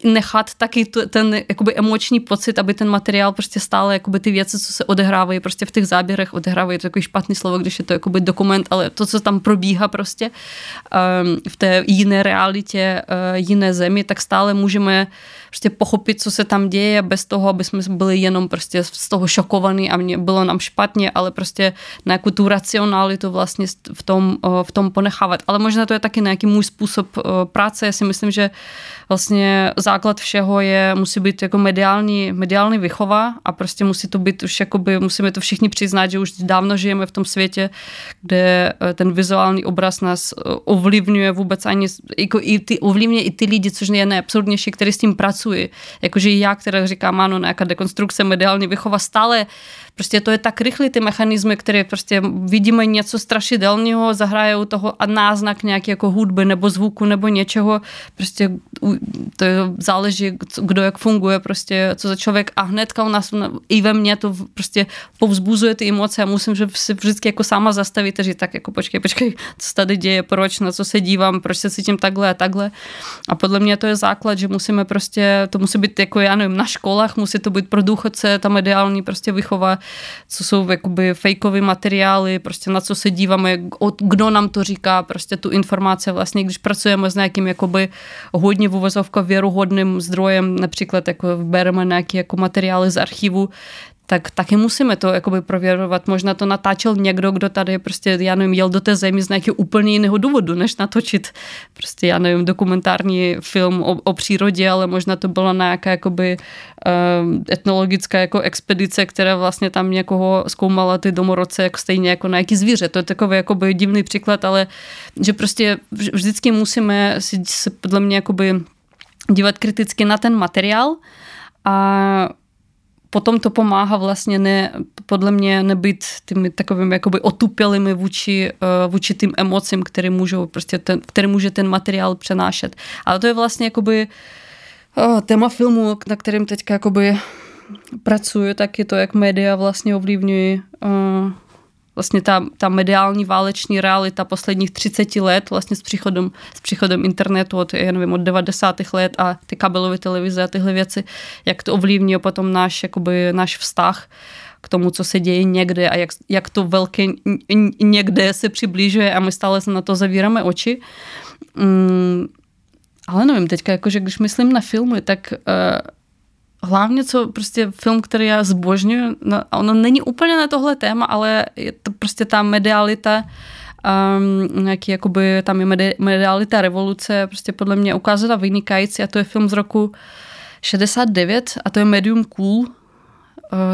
nechat taky ten jakoby emoční pocit, aby ten materiál prostě stále jakoby ty věci, co se odehrávají prostě v těch záběrech, odehrávají. To takový špatný slovo, když je to jakoby dokument, ale to, co tam probíhá prostě um, v té jiné realitě, uh, jiné zemi, tak stále můžeme prostě pochopit, co se tam děje, bez toho, aby jsme byli jenom prostě z toho šokovaní a mě bylo nám špatně, ale prostě nějakou tu racionalitu vlastně v tom, v tom ponechávat. Ale možná to je taky nějaký můj způsob práce. Já si myslím, že vlastně základ všeho je, musí být jako mediální, mediální vychova a prostě musí to být už jakoby, musíme to všichni přiznat, že už dávno žijeme v tom světě, kde eh, ten vizuální obraz nás eh, ovlivňuje vůbec ani, jako i ty, ovlivňuje i ty lidi, což je nejabsurdnější, který s tím pracují. Jakože já, která říkám, ano, nějaká dekonstrukce mediální vychova stále Prostě to je tak rychlý ty mechanismy, které prostě vidíme něco strašidelného, zahrajou toho a náznak nějaký jako hudby nebo zvuku nebo něčeho. Prostě to záleží, kdo jak funguje, prostě co za člověk a hnedka u nás i ve mně to prostě povzbuzuje ty emoce a musím že si vždycky jako sama zastavit říct tak jako počkej, počkej, co se tady děje, proč, na co se dívám, proč se cítím takhle a takhle. A podle mě to je základ, že musíme prostě, to musí být jako já nevím, na školách, musí to být pro důchodce, tam ideální prostě vychova co jsou jakoby fejkové materiály, prostě na co se díváme, kdo nám to říká, prostě tu informaci vlastně, když pracujeme s nějakým jakoby hodně v uvozovka věruhodným zdrojem, například jako bereme nějaké jako materiály z archivu, tak taky musíme to jakoby prověřovat. Možná to natáčel někdo, kdo tady prostě, já nevím, jel do té zemi z nějakého úplně jiného důvodu, než natočit prostě, já nevím, dokumentární film o, o přírodě, ale možná to byla nějaká jakoby uh, etnologická jako expedice, která vlastně tam někoho zkoumala ty domorodce jako stejně jako na jaký zvíře. To je takový jakoby divný příklad, ale že prostě vždycky musíme si, podle mě jakoby dívat kriticky na ten materiál a potom to pomáhá vlastně ne, podle mě nebýt těmi takovými jakoby otupělými vůči, eh, vůči tým emocím, které, můžou, prostě ten, které může ten materiál přenášet. Ale to je vlastně jakoby oh, téma filmu, na kterém teďka jakoby pracuju, tak je to, jak média vlastně ovlivňují uh, vlastně ta, ta mediální váleční realita posledních 30 let vlastně s příchodem, s příchodem internetu od, já nevím, od 90. let a ty kabelové televize a tyhle věci, jak to ovlivňuje potom náš, jakoby, náš vztah k tomu, co se děje někde a jak, jak to velké někde se přiblížuje a my stále se na to zavíráme oči. Mm, ale nevím, teďka jakože když myslím na filmy, tak uh, hlavně co prostě film, který já zbožňuji, no, ono není úplně na tohle téma, ale je to prostě ta medialita, um, nějaký jakoby, tam je medi, medialita revoluce, prostě podle mě ukázala vynikající a to je film z roku 69 a to je Medium Cool, uh,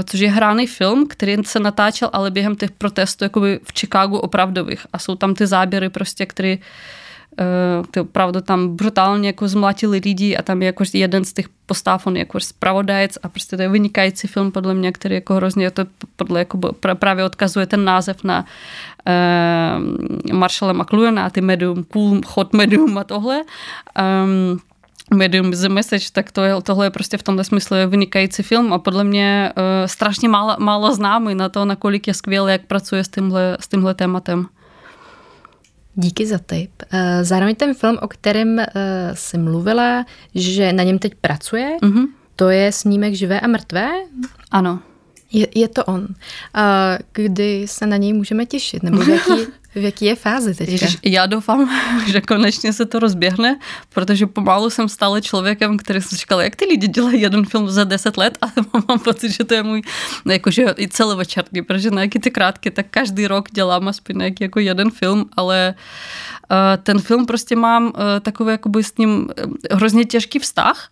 což je hráný film, který se natáčel ale během těch protestů jakoby v Chicagu opravdových. A jsou tam ty záběry prostě, které Eh, to opravdu tam brutálně jako zmlatili lidi a tam je jako jeden z těch postav, on je jako spravodajec a prostě to je vynikající film podle mě, který jako hrozně to podle jako právě odkazuje ten název na uh, Marshalla McLuhana a ty medium, cool, hot medium a tohle. Um, Medium a message, tak to je, tohle je prostě v tomhle smyslu vynikající film a podle mě uh, strašně málo, málo známý na to, nakolik je skvělý, jak pracuje s tímhle, s tímhle tématem. Díky za tip. Eh, zároveň ten film, o kterém jsi eh, mluvila, že na něm teď pracuje, mm-hmm. to je snímek Živé a mrtvé? Ano. Je, je to on. A kdy se na něj můžeme těšit? Nebo jaký, v jaký je fázi teď? Ježiš, já doufám, že konečně se to rozběhne, protože pomalu jsem stále člověkem, který si říkal, jak ty lidi dělají jeden film za 10 let a mám pocit, že to je můj, jakože i celovečerní, protože na jaký ty krátké, tak každý rok dělám aspoň nějaký jako jeden film, ale uh, ten film prostě mám uh, takový jakoby s ním uh, hrozně těžký vztah,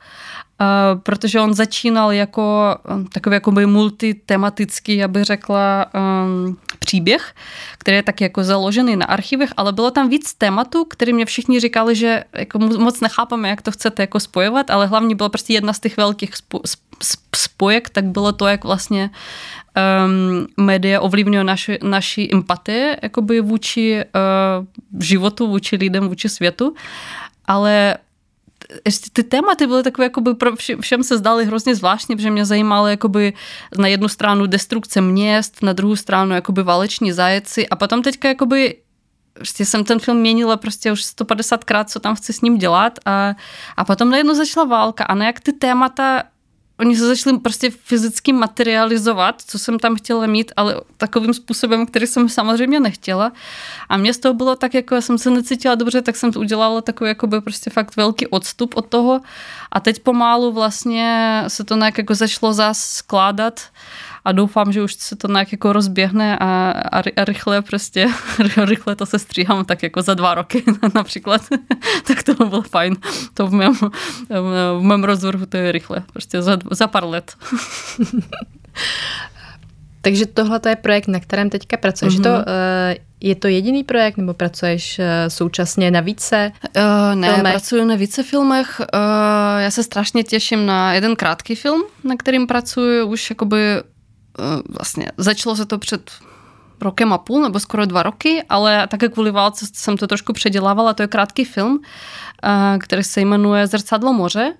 Uh, protože on začínal jako takový jakoby multitematický, já bych řekla, um, příběh, který je tak jako založený na archivech, ale bylo tam víc tématů, který mě všichni říkali, že jako moc nechápeme, jak to chcete jako spojovat, ale hlavně byla prostě jedna z těch velkých spo, spojek, tak bylo to, jak vlastně um, média ovlivňuje naši, naši empatie jakoby vůči uh, životu, vůči lidem, vůči světu, ale ty tématy byly takové, jakoby pro všem se zdály hrozně zvláštní, protože mě zajímalo jakoby na jednu stranu destrukce měst, na druhou stranu jakoby váleční zajeci a potom teďka jakoby prostě jsem ten film měnila prostě už 150krát, co tam chci s ním dělat a, a potom najednou začala válka. A jak ty témata oni se začali prostě fyzicky materializovat, co jsem tam chtěla mít, ale takovým způsobem, který jsem samozřejmě nechtěla. A mě z toho bylo tak, jako já jsem se necítila dobře, tak jsem udělala takový jakoby prostě fakt velký odstup od toho. A teď pomálu vlastně se to nějak jako začalo zás skládat a doufám, že už se to nějak jako rozběhne a, a, a rychle prostě, rychle to se stříhám tak jako za dva roky například, tak to bylo fajn. To v mém, v mém rozvrhu to je rychle, prostě za, za pár let. Takže tohle je projekt, na kterém teďka pracuješ. Mm-hmm. To, uh, je to jediný projekt, nebo pracuješ uh, současně na více uh, Ne, filmech? pracuji na více filmech. Uh, já se strašně těším na jeden krátký film, na kterým pracuji už jakoby Eh, vlastně začalo se to před rokem a půl, nebo skoro dva roky, ale také kvůli válce jsem to trošku předělávala. To je krátký film, eh, který se jmenuje Zrcadlo moře.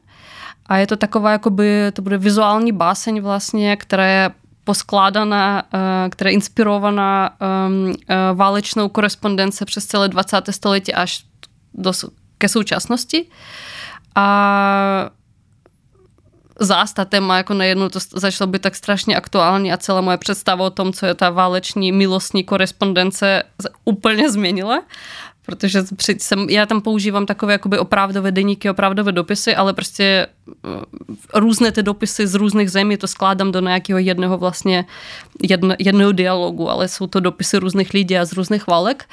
A je to taková, jakoby, to bude vizuální báseň vlastně, která je poskládaná, eh, která je inspirovaná válečnou korespondence přes celé 20. století až do, ke současnosti. A zás ta téma jako najednou to začalo být tak strašně aktuální a celá moje představa o tom, co je ta váleční milostní korespondence úplně změnila protože jsem, já tam používám takové jakoby opravdové deníky, opravdové dopisy, ale prostě eh, různé ty dopisy z různých zemí to skládám do nějakého jednoho vlastně jedno, jednoho dialogu, ale jsou to dopisy různých lidí a z různých válek.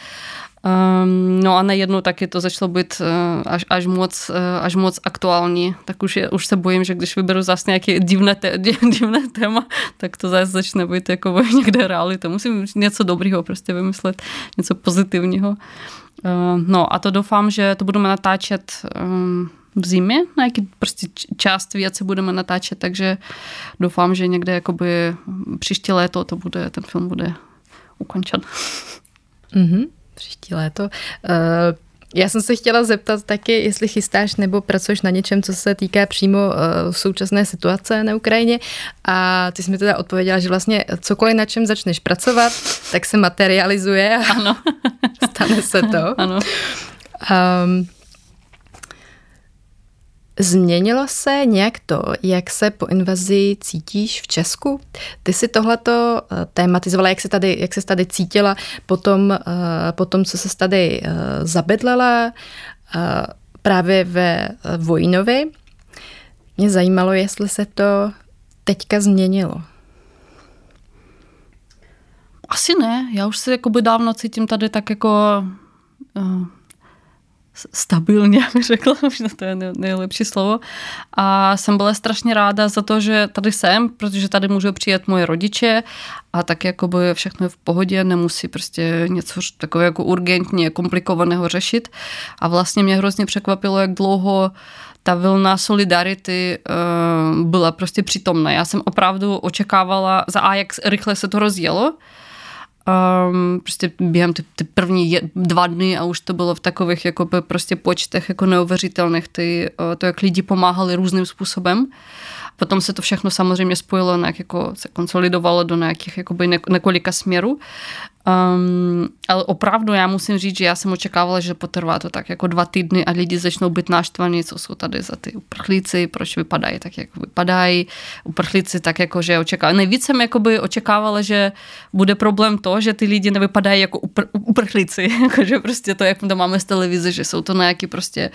Um, no a najednou taky to začalo být uh, až, až, moc, uh, až moc aktuální, tak už, je, už se bojím, že když vyberu zase nějaké divné, te, divné téma, tak to zase začne být jako někde realita. Musím něco dobrého prostě vymyslet, něco pozitivního. Uh, no a to doufám, že to budeme natáčet um, v zimě, na jaký prostě část věci budeme natáčet, takže doufám, že někde jakoby příští léto to bude, ten film bude ukončen. Mm-hmm příští léto. Uh, já jsem se chtěla zeptat taky, jestli chystáš nebo pracuješ na něčem, co se týká přímo uh, současné situace na Ukrajině. A ty jsi mi teda odpověděla, že vlastně cokoliv, na čem začneš pracovat, tak se materializuje a ano. stane se to. Ano. Um, Změnilo se nějak to, jak se po invazi cítíš v Česku? Ty si tohleto eh, tématizovala, jak se tady, jak se tady cítila po tom, eh, po tom co se tady eh, zabydlela právě ve Vojnovi. Mě zajímalo, jestli se to teďka změnilo. Asi ne. Já už se jakoby dávno cítím tady tak jako stabilně, bych řekla, možná to je nejlepší slovo. A jsem byla strašně ráda za to, že tady jsem, protože tady můžou přijet moje rodiče a tak jakoby všechno je v pohodě, nemusí prostě něco takové jako urgentně komplikovaného řešit. A vlastně mě hrozně překvapilo, jak dlouho ta vlna solidarity uh, byla prostě přítomná. Já jsem opravdu očekávala, za A, jak rychle se to rozjelo, um, prostě během ty, ty první je, dva dny a už to bylo v takových jako prostě počtech jako neuvěřitelných, ty, uh, to, jak lidi pomáhali různým způsobem. Potom se to všechno samozřejmě spojilo, nějak jako se konsolidovalo do nějakých jakoby několika směrů. Um, ale opravdu já musím říct, že já jsem očekávala, že potrvá to tak jako dva týdny a lidi začnou být naštvaní, co jsou tady za ty uprchlíci, proč vypadají tak, jak vypadají. Uprchlíci tak jako, že očekávali. Nejvíc jsem jakoby očekávala, že bude problém to, že ty lidi nevypadají jako upr- uprchlíci, jakože prostě to, jak to máme z televize, že jsou to nějaký prostě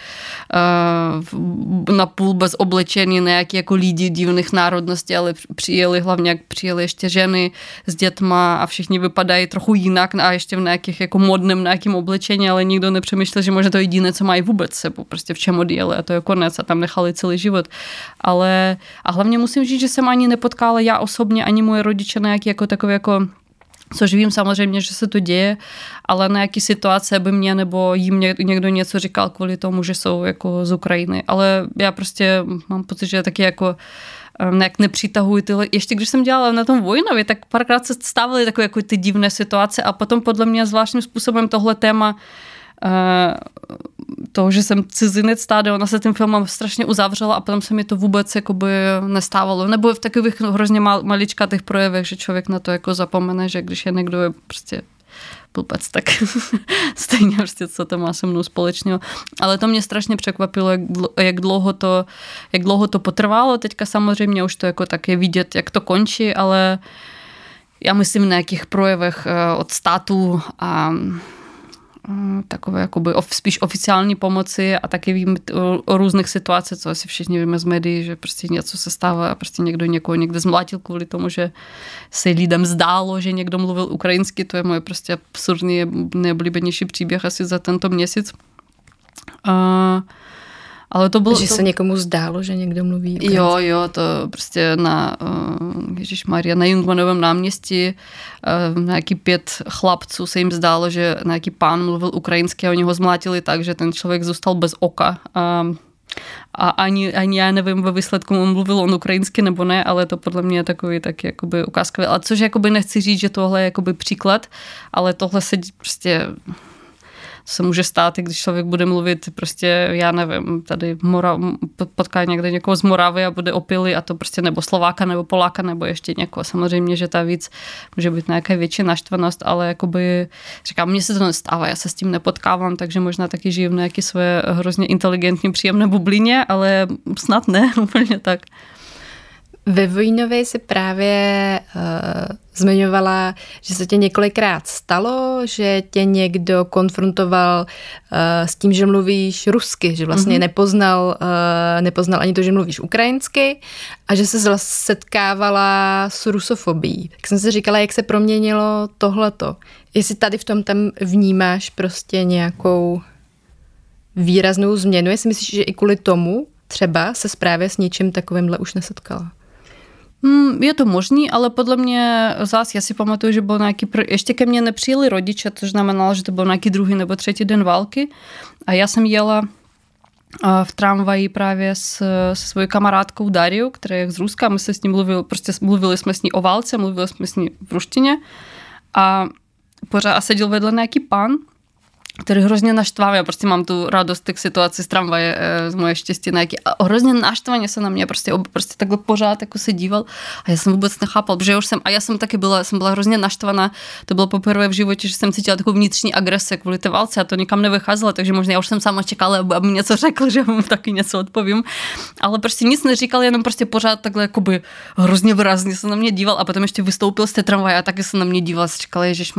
uh, napůl bez oblečení, nějaký jako lidi divných národností, ale přijeli hlavně, jak přijeli ještě ženy s dětma a všichni vypadají trochu jinak a ještě v nějakých jako modném nějakým oblečení, ale nikdo nepřemýšlel, že možná to jediné, co mají vůbec sebou, prostě v čem odjeli a to je konec a tam nechali celý život. Ale a hlavně musím říct, že jsem ani nepotkala já osobně, ani moje rodiče nějaký jako takové jako Což vím samozřejmě, že se to děje, ale na jaký situace by mě nebo jim někdo něco říkal kvůli tomu, že jsou jako z Ukrajiny. Ale já prostě mám pocit, že taky jako jak nepřitahují tyhle. Ještě když jsem dělala na tom Vojnově, tak párkrát se stávaly takové jako ty divné situace a potom podle mě zvláštním způsobem tohle téma uh, toho, že jsem cizinec stále, ona se tím filmem strašně uzavřela a potom se mi to vůbec jakoby nestávalo. Nebo v takových hrozně mal, maličkatých projevech, že člověk na to jako zapomene, že když je někdo prostě blbec, tak stejně prostě, co to má se mnou společného. Ale to mě strašně překvapilo, jak, jak, dlouho to, jak dlouho to potrvalo. Teďka samozřejmě už to jako tak je vidět, jak to končí, ale já myslím na jakých projevech eh, od státu a takové jakoby spíš oficiální pomoci a taky vím o, o různých situacích, co asi všichni víme z médií, že prostě něco se stává a prostě někdo někoho někde zmlátil kvůli tomu, že se lidem zdálo, že někdo mluvil ukrajinsky, to je moje prostě absurdní nejoblíbenější příběh asi za tento měsíc. Uh, ale to bylo... Že to... se někomu zdálo, že někdo mluví ukrajinsky. Jo, jo, to prostě na, uh, Ježíš Maria, na Jungmanovém náměstí uh, nějaký pět chlapců se jim zdálo, že nějaký pán mluvil ukrajinsky a oni ho zmlátili tak, že ten člověk zůstal bez oka. Uh, a ani, ani já nevím ve výsledku, on mluvil on ukrajinsky nebo ne, ale to podle mě je takový taky jakoby ukázkový. Ale což jakoby nechci říct, že tohle je jakoby příklad, ale tohle se prostě se může stát, i když člověk bude mluvit prostě, já nevím, tady mora, potká někde někoho z Moravy a bude opily a to prostě nebo Slováka nebo Poláka nebo ještě někoho. Samozřejmě, že ta víc může být nějaká větší naštvanost, ale jakoby, říkám, mně se to nestává, já se s tím nepotkávám, takže možná taky žiju v nějaké své hrozně inteligentní, příjemné bublině, ale snad ne úplně tak. Ve Vojnově si právě uh, zmiňovala, že se tě několikrát stalo, že tě někdo konfrontoval uh, s tím, že mluvíš rusky, že vlastně mm-hmm. nepoznal, uh, nepoznal ani to, že mluvíš ukrajinsky a že se setkávala s rusofobí. Tak jsem si říkala, jak se proměnilo tohleto. Jestli tady v tom tam vnímáš prostě nějakou výraznou změnu, jestli myslíš, že i kvůli tomu třeba se právě s něčím takovýmhle už nesetkala? Mm, je to možný, ale podle mě zás, já si pamatuju, že byl nějaký, ještě ke mně nepřijeli rodiče, to znamenalo, že to byl nějaký druhý nebo třetí den války a já jsem jela v tramvaji právě s, se svojí kamarádkou Dariou, která je z Ruska. My se s ní mluvili, prostě mluvili jsme s ní o válce, mluvili jsme s ní v ruštině a pořád a seděl vedle nějaký pan, který hrozně naštvá. Já prostě mám tu radost těch situací z tramvaje, z moje štěstí na jaký. A hrozně naštvaně se na mě prostě, prostě takhle pořád jako se díval. A já jsem vůbec nechápal, protože už jsem, a já jsem taky byla, jsem byla hrozně naštvaná. To bylo poprvé v životě, že jsem cítila takovou vnitřní agresi kvůli té válce a to nikam nevycházelo, takže možná já už jsem sama čekala, aby mi něco řekl, že mu taky něco odpovím. Ale prostě nic neříkal, jenom prostě pořád takhle jakoby hrozně výrazně se na mě díval a potom ještě vystoupil z té tramvaje a taky se na mě díval, čekala Ježíš.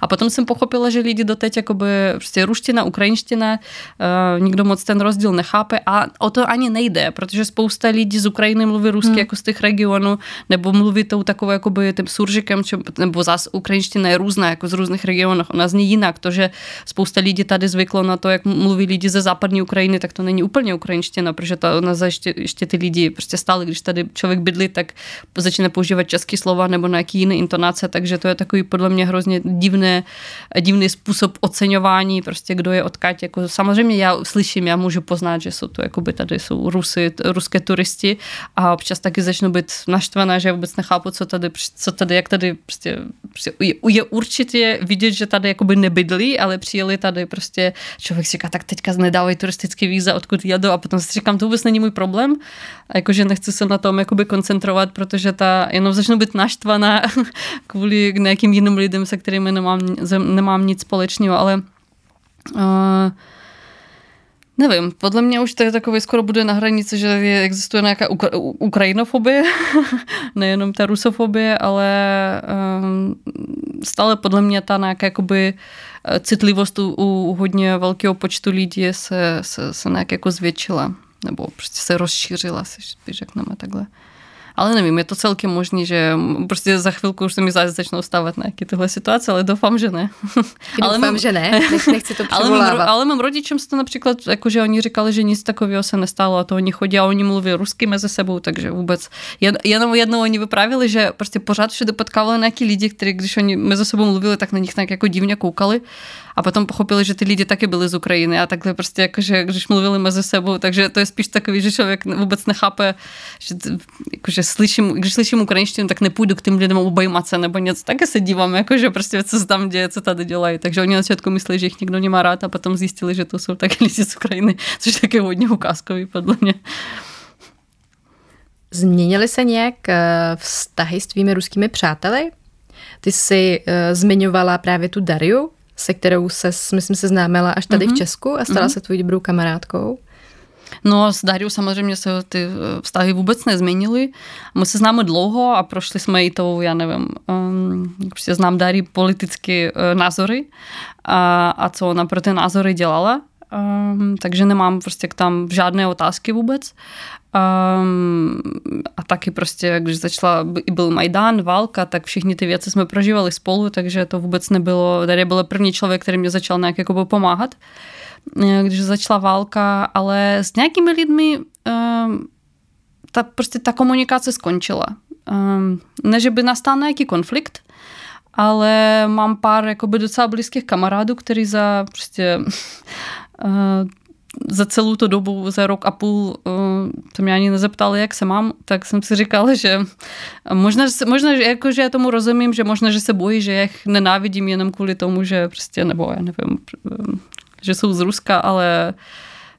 A potom jsem pochopila, že lidi doteď jakoby prostě ruština, ukrajinština, uh, nikdo moc ten rozdíl nechápe a o to ani nejde, protože spousta lidí z Ukrajiny mluví rusky hmm. jako z těch regionů, nebo mluví tou takovou jakoby tím suržikem, čo, nebo zás ukrajinština je různá, jako z různých regionů, ona zní jinak. To, že spousta lidí tady zvyklo na to, jak mluví lidi ze západní Ukrajiny, tak to není úplně ukrajinština, protože to ona ještě, ještě ty lidi prostě stále, když tady člověk bydlí, tak začne používat český slova nebo nějaký jiný intonace, takže to je takový podle mě hrozně divné, divný způsob oceňování prostě prostě kdo je odkáď. Jako, samozřejmě já slyším, já můžu poznat, že jsou tu, jakoby tady jsou Rusy, ruské turisti a občas taky začnu být naštvaná, že vůbec nechápu, co tady, co tady jak tady prostě, prostě je, je, určitě vidět, že tady jakoby nebydlí, ale přijeli tady prostě, člověk si říká, tak teďka nedávají turistické víza, odkud jedu a potom si říkám, to vůbec není můj problém a jakože nechci se na tom jakoby koncentrovat, protože ta, jenom začnu být naštvaná kvůli nějakým jiným lidem, se kterými nemám, nemám nic společného, ale Uh, nevím, podle mě už to je takový skoro bude na hranici, že je, existuje nějaká ukra- ukrajinofobie, nejenom ta rusofobie, ale um, stále podle mě ta nějaká jakoby eh, citlivost u, u hodně velkého počtu lidí se, se, se nějak jako zvětšila, nebo prostě se rozšířila, si řekneme takhle. Ale nevím, je to celkem možný, že prostě za chvilku už se mi zase začnou stávat nějaké tyhle situace, ale doufám, že ne. ale doufám, mám, že ne, Nech, nechci to ale mým, ale mým rodičům se to například, jakože oni říkali, že nic takového se nestalo a to oni chodí a oni mluví rusky mezi sebou, takže vůbec. Jen, jenom jednou oni vyprávěli, že prostě pořád všude potkávali nějaký lidi, kteří, když oni mezi sebou mluvili, tak na nich nějak jako divně koukali a potom pochopili, že ty lidi taky byli z Ukrajiny a takhle prostě jakože, když mluvili mezi sebou, takže to je spíš takový, že člověk vůbec nechápe, že jakože slyším, když slyším ukrajinštinu, tak nepůjdu k těm lidem obejmat se nebo něco, taky se dívám, jakože prostě co se tam děje, co tady dělají. Takže oni na začátku mysleli, že jich nikdo nemá rád a potom zjistili, že to jsou taky lidi z Ukrajiny, což je taky hodně ukázkový podle mě. Změnily se nějak eh, vztahy s tvými ruskými přáteli? Ty jsi uh, zmiňovala právě tu Dariu, se kterou se, myslím, se známila až tady mm-hmm. v mhm. Česku a stala mm-hmm. se tvojí dobrou kamarádkou. No s Dariou samozřejmě se ty eh, vztahy vůbec nezměnily. My se známe dlouho a prošli jsme i tou, já nevím, um, prostě znám Dari politické uh, názory a, a co ona pro ty názory dělala. Um, takže nemám prostě k tam žádné otázky vůbec. Um, a taky prostě, když začala, byl Majdan, válka, tak všichni ty věci jsme prožívali spolu, takže to vůbec nebylo, tady byl první člověk, který mě začal nějak jako pomáhat, eh, když začala válka, ale s nějakými lidmi um, ta, prostě ta komunikace skončila. Um, ne, že by nastal nějaký konflikt, ale mám pár jakoby docela blízkých kamarádů, kteří za prostě uh, za celou tu dobu, za rok a půl, to mě ani nezeptali, jak se mám, tak jsem si říkala, že možná, možná jako, že já tomu rozumím, že možná, že se bojí, že já jich nenávidím jenom kvůli tomu, že prostě, nebo já nevím, že jsou z Ruska, ale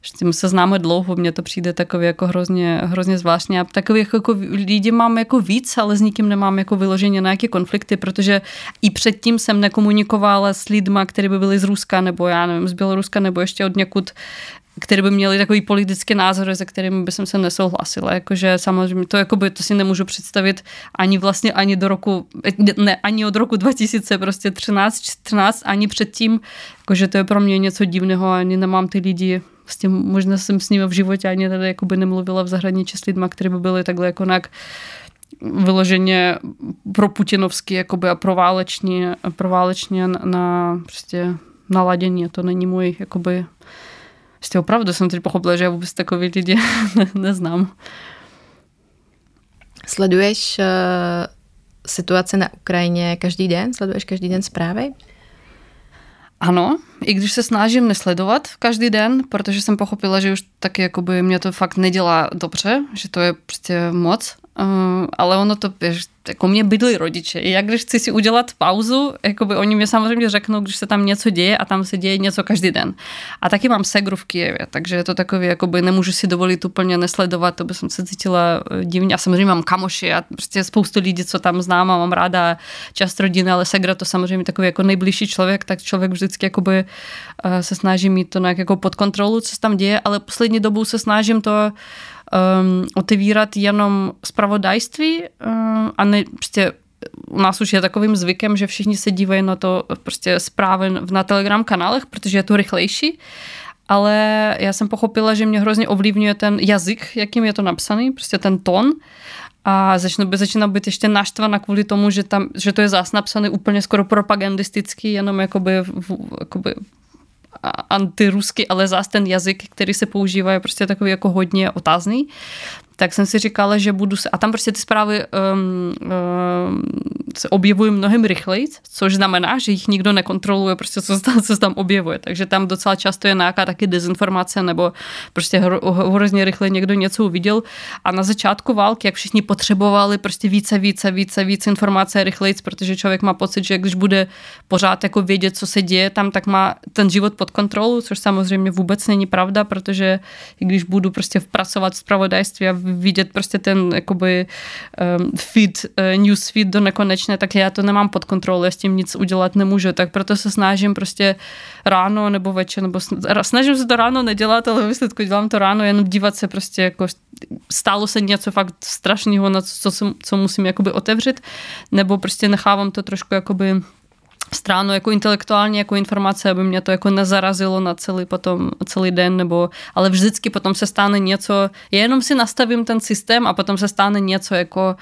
že tím se známe dlouho, mně to přijde takový jako hrozně, hrozně zvláštně. A takových jako, jako lidi mám jako víc, ale s nikým nemám jako vyloženě nějaké konflikty, protože i předtím jsem nekomunikovala s lidma, kteří by byli z Ruska, nebo já nevím, z Běloruska, nebo ještě od někud které by měly takový politické názory, se kterými by jsem se nesouhlasila. Jakože samozřejmě to, jakoby, to si nemůžu představit ani vlastně ani do roku, ne, ani od roku 2000, prostě 13, 14, ani předtím, jakože to je pro mě něco divného, ani nemám ty lidi Vlastně možná jsem s nimi v životě ani tady jakoby nemluvila v zahraničí s lidmi, kteří by byli takhle jako nějak vyloženě pro putinovský jakoby a proválečně, proválečně na prostě naladění. To není můj jakoby Prostě opravdu jsem teď pochopila, že já vůbec takový lidi ne, neznám. Sleduješ uh, situace na Ukrajině každý den? Sleduješ každý den zprávy? Ano, i když se snažím nesledovat každý den, protože jsem pochopila, že už taky jakoby mě to fakt nedělá dobře, že to je prostě moc, ale ono to, jako mě bydlí rodiče. Jak když chci si udělat pauzu, jakoby oni mě samozřejmě řeknou, když se tam něco děje a tam se děje něco každý den. A taky mám segru v Kijevě, takže je to takový, jakoby nemůžu si dovolit úplně nesledovat, to by jsem se cítila eh, divně. A samozřejmě mám kamoši a prostě spoustu lidí, co tam znám a mám ráda část rodiny, ale segra to samozřejmě takový jako nejbližší člověk, tak člověk vždycky jakoby eh, se snaží mít to nějak jako pod kontrolu, co se tam děje, ale poslední dobou se snažím to um, otevírat jenom zpravodajství um, a ne, prostě u nás už je takovým zvykem, že všichni se dívají na to prostě zprávy na Telegram kanálech, protože je to rychlejší. Ale já jsem pochopila, že mě hrozně ovlivňuje ten jazyk, jakým je to napsaný, prostě ten tón a začnu, začíná být ještě naštvaná kvůli tomu, že, tam, že to je zás napsané úplně skoro propagandisticky, jenom jakoby, jakoby antiruský, ale zás ten jazyk, který se používá, je prostě takový jako hodně otázný tak jsem si říkala, že budu se... A tam prostě ty zprávy um, um, se objevují mnohem rychleji, což znamená, že jich nikdo nekontroluje, prostě co, co se tam objevuje. Takže tam docela často je nějaká taky dezinformace nebo prostě hro, hrozně rychle někdo něco uviděl. A na začátku války, jak všichni potřebovali prostě více, více, více, více informace rychleji, protože člověk má pocit, že když bude pořád jako vědět, co se děje tam, tak má ten život pod kontrolou, což samozřejmě vůbec není pravda, protože když budu prostě pracovat v spravodajství a vidět prostě ten jakoby um, feed, uh, news feed do nekonečné, tak já to nemám pod kontrolou, já s tím nic udělat nemůžu, tak proto se snažím prostě ráno nebo večer, nebo snažím se to ráno nedělat, ale výsledku dělám to ráno, jenom dívat se prostě jako stalo se něco fakt strašného, na co, co, co musím jakoby otevřít, nebo prostě nechávám to trošku jakoby stranu jako intelektuálně, jako informace, aby mě to jako nezarazilo na celý potom, celý den, nebo, ale vždycky potom se stane něco, jenom si nastavím ten systém a potom se stane něco jako Eh,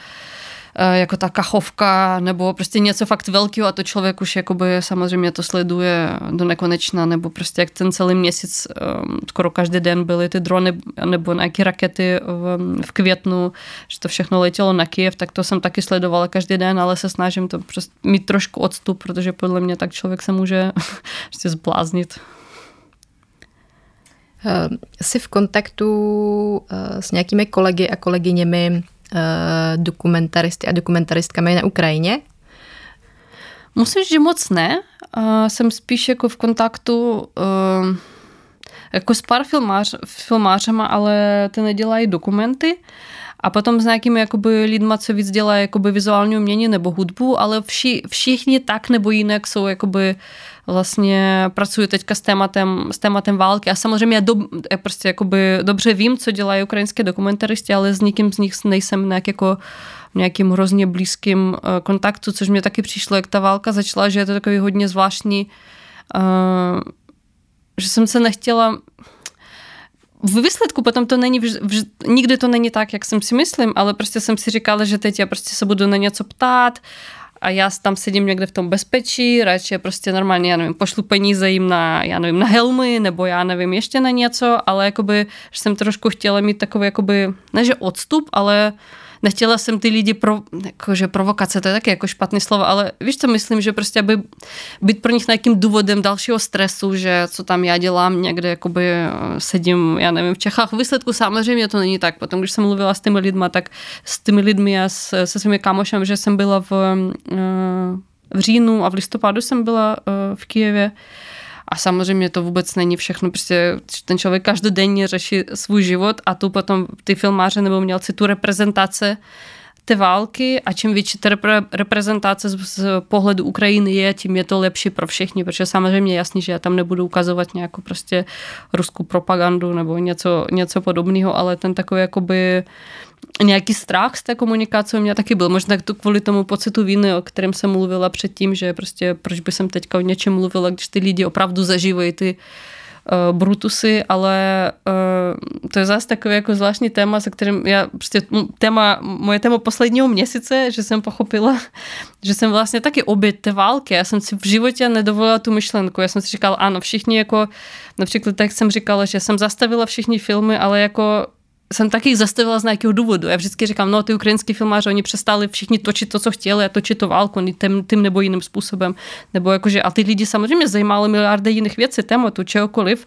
jako ta kachovka nebo prostě něco fakt velkého a to člověk už jakoby samozřejmě to sleduje do nekonečna nebo prostě jak ten celý měsíc ehm, skoro každý den byly ty drony nebo nějaké rakety v, v květnu, že to všechno letělo na Kiev, tak to jsem taky sledovala každý den, ale se snažím to prostě mít trošku odstup, protože podle mě tak člověk se může prostě zbláznit. Eh, jsi v kontaktu eh, s nějakými kolegy a kolegyněmi Eh, dokumentaristy a dokumentaristkami na Ukrajině? Musím říct, že moc ne. Uh, jsem spíš jako v kontaktu uh, jako s pár filmář, filmářema, ale ty nedělají dokumenty. A potom s nějakými jakoby lidma, co víc dělají jakoby vizuální umění nebo hudbu, ale vši, všichni tak nebo jinak jsou jakoby vlastně pracuji teďka s tématem, s tématem války. A samozřejmě já, do, já prostě jakoby dobře vím, co dělají ukrajinské dokumentaristi, ale s nikým z nich nejsem nějak jako nějakým hrozně blízkým eh, kontaktu, což mě taky přišlo, jak ta válka začala, že je to takový hodně zvláštní, uh, že jsem se nechtěla v výsledku potom to není, vž, vž, nikdy to není tak, jak jsem si myslím, ale prostě jsem si říkala, že teď já prostě se budu na něco ptát a já tam sedím někde v tom bezpečí, radši prostě normálně, já nevím, pošlu peníze jim na, já nevím, na helmy, nebo já nevím, ještě na něco, ale jakoby, že jsem trošku chtěla mít takový, jakoby, ne že odstup, ale nechtěla jsem ty lidi, pro, jakože provokace, to je taky jako špatný slovo, ale víš, co myslím, že prostě aby být pro nich nějakým důvodem dalšího stresu, že co tam já dělám, někde jakoby eh, sedím, já nevím, v Čechách. V výsledku samozřejmě to není tak. Potom, když jsem mluvila s těmi lidmi, tak s těmi lidmi a s, se svými kamošem, že jsem byla v, eh, v říjnu a v listopadu jsem byla eh, v Kijevě, a samozřejmě to vůbec není všechno, prostě ten člověk každodenně řeší svůj život a tu potom ty filmáře nebo umělci tu reprezentace té války a čím větší ta reprezentace z, z pohledu Ukrajiny je, tím je to lepší pro všechny, protože samozřejmě jasný, že já tam nebudu ukazovat nějakou prostě ruskou propagandu nebo něco, něco podobného, ale ten takový jakoby nějaký strach z té komunikace u mě taky byl. Možná to kvůli tomu pocitu viny, o kterém jsem mluvila předtím, že prostě proč by jsem teďka o něčem mluvila, když ty lidi opravdu zažívají ty uh, brutusy, ale uh, to je zase takové jako zvláštní téma, se kterým já prostě téma, moje téma posledního měsíce, že jsem pochopila, že jsem vlastně taky oběť té války. Já jsem si v životě nedovolila tu myšlenku. Já jsem si říkala, ano, všichni jako, například tak jsem říkala, že jsem zastavila všichni filmy, ale jako jsem taky zastavila z nějakého důvodu. Já vždycky říkám, no ty ukrajinský filmáři, oni přestali všichni točit to, co chtěli a točit to válku tím, tím nebo jiným způsobem. Nebo jakože, a ty lidi samozřejmě zajímali miliardy jiných věcí, tématu, čehokoliv.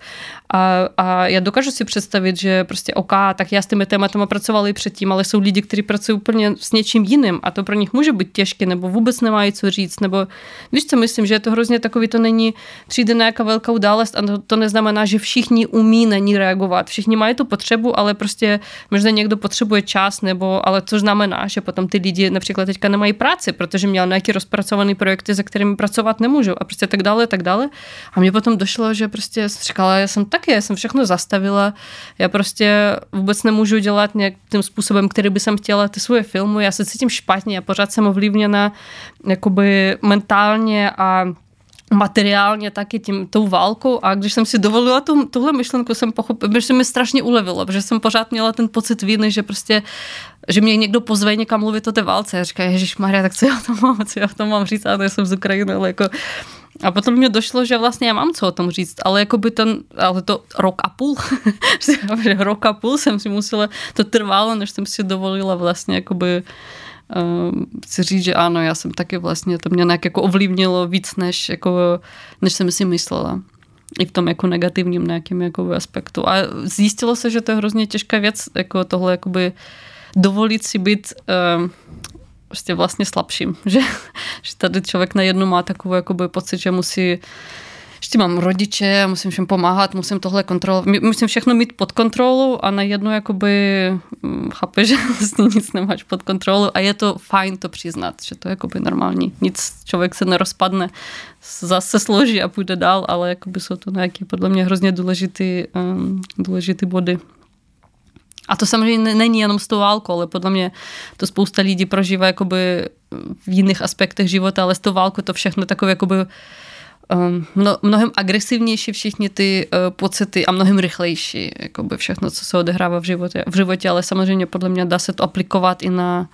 A, a já dokážu si představit, že prostě OK, tak já s těmi tématy pracovala i předtím, ale jsou lidi, kteří pracují úplně s něčím jiným a to pro nich může být těžké, nebo vůbec nemají co říct, nebo víš co myslím, že je to hrozně takový, to není přijde nějaká velká událost a to, to neznamená, že všichni umí na ní reagovat. Všichni mají tu potřebu, ale prostě možná někdo potřebuje čas, nebo, ale to znamená, že potom ty lidi například teďka nemají práci, protože měl nějaký rozpracovaný projekty, se kterými pracovat nemůžu a prostě tak dále, tak dále. A mě potom došlo, že prostě říkala, já jsem taky, já jsem všechno zastavila, já prostě vůbec nemůžu dělat nějakým způsobem, který by jsem chtěla ty svoje filmy, já se cítím špatně, já pořád jsem ovlivněna jakoby mentálně a materiálně taky tím, tou válkou a když jsem si dovolila tu, tuhle myšlenku, jsem pochopila, že se mi strašně ulevilo, protože jsem pořád měla ten pocit viny, že prostě, že mě někdo pozve někam mluvit o té válce. Já říkám, Ježíš Maria, tak co já to mám, co já to mám říct, a já jsem z Ukrajiny, ale jako a potom mě došlo, že vlastně já mám co o tom říct, ale jako by ten, ale to rok a půl, rok a půl jsem si musela, to trvalo, než jsem si dovolila vlastně jakoby uh, chci říct, že ano, já jsem taky vlastně, to mě nějak jako ovlivnilo víc, než, jako, než jsem si myslela. I v tom jako negativním nějakém jako aspektu. A zjistilo se, že to je hrozně těžká věc, jako tohle jakoby dovolit si být uh, prostě vlastně slabším, že, že tady člověk na jednu má takový jakoby pocit, že musí ještě mám rodiče, musím všem pomáhat, musím tohle kontrolovat, musím všechno mít pod kontrolou a najednou jakoby mm, chápe, že vlastně nic nemáš pod kontrolou a je to fajn to přiznat, že to je jakoby normální. Nic, člověk se nerozpadne, zase složí a půjde dál, ale jakoby jsou to nějaké podle mě hrozně důležitý, um, důležitý body. A to samozřejmě není jenom s tou válkou, ale podle mě to spousta lidí prožívá jakoby v jiných aspektech života, ale s tou válkou to všechno takové jakoby mno, mnohem agresivnější všichni ty uh, pocity a mnohem rychlejší, jakoby všechno, co se odehrává v životě, v životě, ale samozřejmě podle mě dá se to aplikovat i na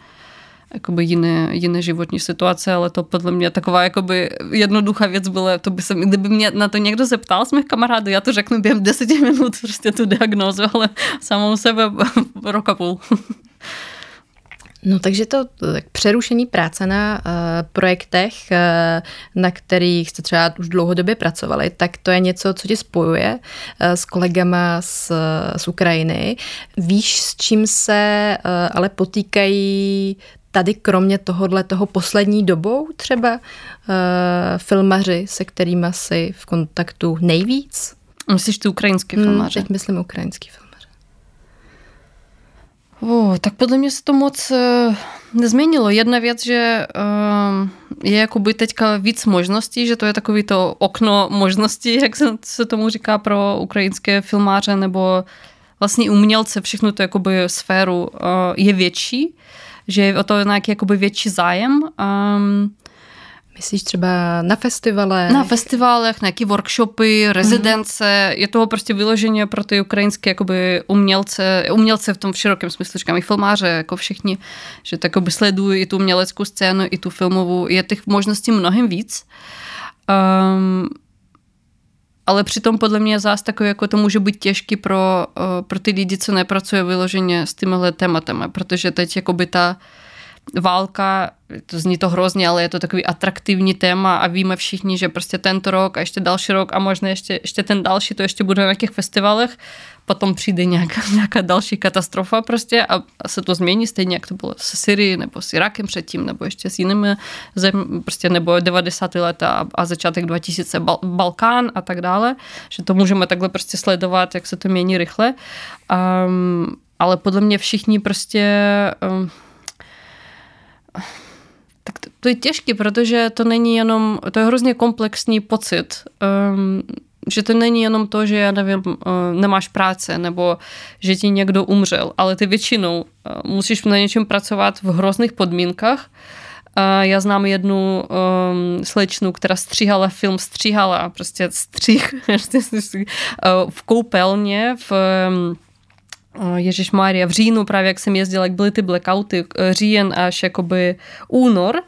jakoby jiné, jiné životní situace, ale to podle mě taková jakoby jednoduchá věc byla, to by se, kdyby mě na to někdo zeptal z mých kamarádů, já to řeknu během deseti minut, prostě tu diagnózu, ale samou sebe rok a půl. No takže to tak přerušení práce na uh, projektech, uh, na kterých jste třeba už dlouhodobě pracovali, tak to je něco, co tě spojuje uh, s kolegama z, z Ukrajiny. Víš, s čím se uh, ale potýkají tady kromě tohohle toho poslední dobou třeba uh, filmaři, se kterými jsi v kontaktu nejvíc? Myslíš ty ukrajinské filmaře? Hmm, teď myslím ukrajinský film. O, tak podle mě se to moc uh, nezměnilo. Jedna věc, že uh, je jakoby teďka víc možností, že to je takový to okno možností, jak se, se tomu říká pro ukrajinské filmáře nebo vlastně umělce, všechno to jakoby sféru uh, je větší, že je o to nějaký jakoby větší zájem. Um, Myslíš třeba na festivalech? Na festivalech, nějaké workshopy, rezidence. Mm-hmm. Je toho prostě vyloženě pro ty ukrajinské jakoby umělce, umělce v tom v širokém smyslu, říkám i filmáře, jako všichni, že tak by sledují i tu uměleckou scénu, i tu filmovou. Je těch možností mnohem víc. Um, ale přitom podle mě zás takový, jako to může být těžký pro, uh, pro ty lidi, co nepracují vyloženě s těmihle tématami, protože teď jakoby ta válka, to zní to hrozně, ale je to takový atraktivní téma a víme všichni, že prostě tento rok a ještě další rok a možná ještě, ještě ten další, to ještě bude na nějakých festivalech, potom přijde nějaká, nějaká další katastrofa prostě a, a se to změní stejně, jak to bylo se Syrií nebo s Irakem předtím, nebo ještě s jinými zem, prostě nebo 90. leta a, a začátek 2000 Bal, Balkán a tak dále, že to můžeme takhle prostě sledovat, jak se to mění rychle. Um, ale podle mě všichni prostě um, to je těžké, protože to není jenom, to je hrozně komplexní pocit. Um, že to není jenom to, že já nevím, nemáš práce nebo že ti někdo umřel, ale ty většinou musíš na něčem pracovat v hrozných podmínkách. Já znám jednu um, slečnu, která stříhala film, stříhala prostě střih v koupelně v um, Ježíš Maria, v říjnu právě, jak jsem jezdila, jak byly ty blackouty, říjen až jakoby únor.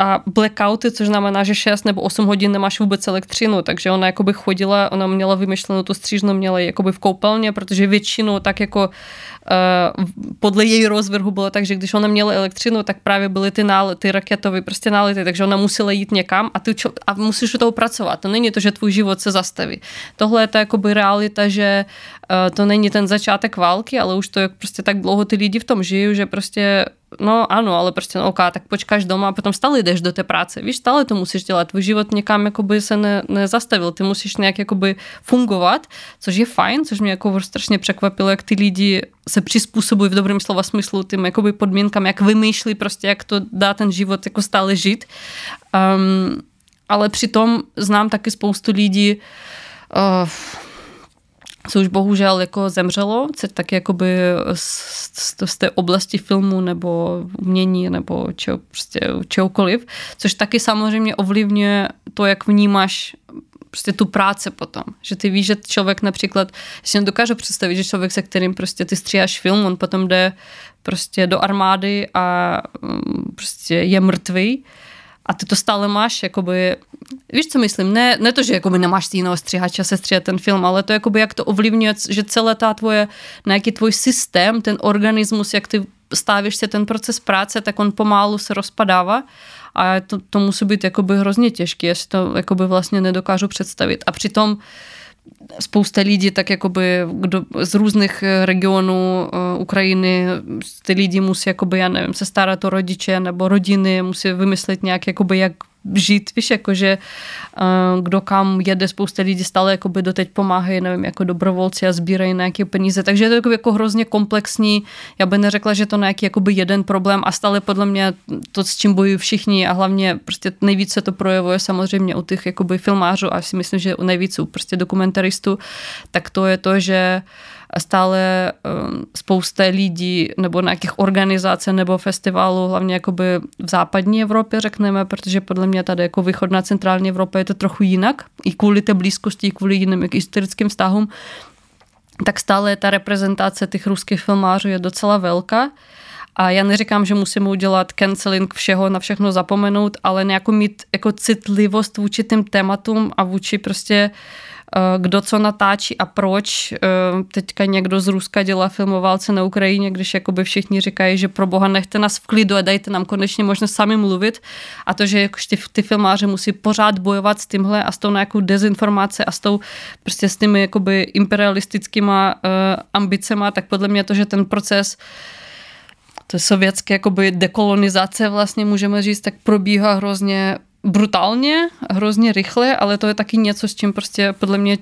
A blackouty, což znamená, že 6 nebo 8 hodin nemáš vůbec elektřinu, takže ona jakoby chodila, ona měla vymyšlenou tu střížnu, měla jakoby v koupelně, protože většinou tak jako podle její rozvrhu bylo tak, že když ona měla elektřinu, tak právě byly ty, nále, ty raketové prostě nálety, takže ona musela jít někam a, ty, a musíš u toho pracovat. To není to, že tvůj život se zastaví. Tohle je to jakoby realita, že uh, to není ten začátek války, ale už to je prostě tak dlouho ty lidi v tom žijí, že prostě no ano, ale prostě no, OK, tak počkáš doma a potom stále jdeš do té práce. Víš, stále to musíš dělat. Tvůj život někam jakoby se ne, nezastavil. Ty musíš nějak jakoby fungovat, což je fajn, což mě jako strašně překvapilo, jak ty lidi se přizpůsobují v dobrém slova smyslu tím jakoby podmínkám, jak vymýšlí prostě, jak to dá ten život jako stále žít. Um, ale přitom znám taky spoustu lidí, uh, co už bohužel jako zemřelo, tak jakoby z, z té oblasti filmu nebo umění nebo čeho, prostě čehokoliv, což taky samozřejmě ovlivňuje to, jak vnímáš prostě tu práci potom. Že ty víš, že člověk například, já si nedokážu představit, že člověk, se kterým prostě ty stříháš film, on potom jde prostě do armády a mm, prostě je mrtvý, a ty to stále máš, jakoby, víš, co myslím, ne, ne to, že jakoby nemáš jiného stříhače se stříhat ten film, ale to jakoby, jak to ovlivňuje, že celé ta tvoje, nějaký tvůj systém, ten organismus, jak ty stávíš se ten proces práce, tak on pomalu se rozpadává a to, to musí být jakoby hrozně těžké, já si to jakoby vlastně nedokážu představit. A přitom spousta lidí, tak jakoby kdo, z různých regionů uh, Ukrajiny, ty lidi musí jakoby, já nevím, se starat o rodiče nebo rodiny, musí vymyslet nějak, jakoby, jak žít, víš, jakože uh, kdo kam jede, spousta lidí stále jakoby doteď pomáhají, nevím, jako dobrovolci a sbírají nějaké peníze, takže je to jako, jako hrozně komplexní, já bych neřekla, že to nějaký jakoby jeden problém a stále podle mě to, s čím bojují všichni a hlavně prostě nejvíce to projevuje samozřejmě u těch jakoby filmářů a si myslím, že nejvíce u prostě dokumentaristů, tak to je to, že stále um, spousta lidí nebo nějakých organizací nebo festivalů, hlavně jakoby v západní Evropě, řekneme, protože podle mě tady jako východná centrální Evropa je to trochu jinak, i kvůli té blízkosti, i kvůli jiným historickým vztahům, tak stále ta reprezentace těch ruských filmářů je docela velká. A já neříkám, že musíme udělat canceling všeho, na všechno zapomenout, ale nějakou mít jako citlivost vůči těm tématům a vůči prostě uh, kdo co natáčí a proč. Eh, teďka někdo z Ruska dělá filmovalce na Ukrajině, když jakoby všichni říkají, že pro boha nechte nás v klidu a dejte nám konečně možnost sami mluvit. A to, že ty, ty filmáři musí pořád bojovat s tímhle a s tou nějakou dezinformací a s tou prostě s těmi jakoby imperialistickýma uh, ambicema, tak podle mě to, že ten proces to sovětské jakoby dekolonizace vlastně můžeme říct, tak probíhá hrozně brutálně, hrozně rychle, ale to je taky něco, s čím prostě podle mě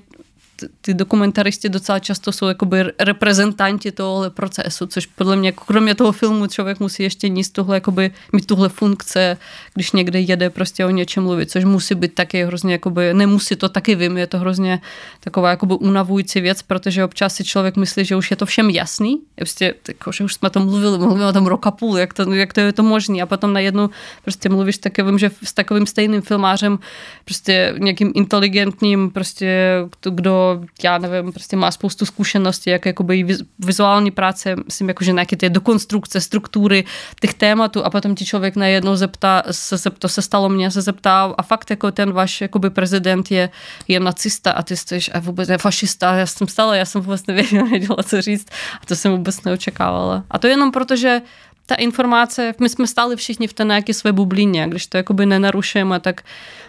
ty dokumentaristi docela často jsou jakoby reprezentanti tohohle procesu, což podle mě, kromě toho filmu, člověk musí ještě níst tohle, jakoby, mít tuhle funkce, když někde jede prostě o něčem mluvit, což musí být taky hrozně, jakoby, nemusí to taky vím, je to hrozně taková jakoby unavující věc, protože občas si člověk myslí, že už je to všem jasný, prostě, jako, že už jsme to mluvili, mluvíme o tom roka půl, jak to, jak to je to možné a potom najednou prostě mluvíš takovým, že s takovým stejným filmářem, prostě nějakým inteligentním, prostě kdo já nevím, prostě má spoustu zkušeností, jak jakoby vizuální práce, myslím, jako, že nějaké ty dokonstrukce, struktury těch tématů a potom ti člověk najednou zeptá, se, to se stalo mně, se zeptá a fakt jako ten váš jakoby prezident je, je nacista a ty jsi a vůbec je fašista, já jsem stále, já jsem vůbec nevěděla, nevěděla, co říct a to jsem vůbec neočekávala. A to jenom proto, že ta informace, my jsme stáli všichni v té nějaké své bublině, když to jakoby nenarušujeme, tak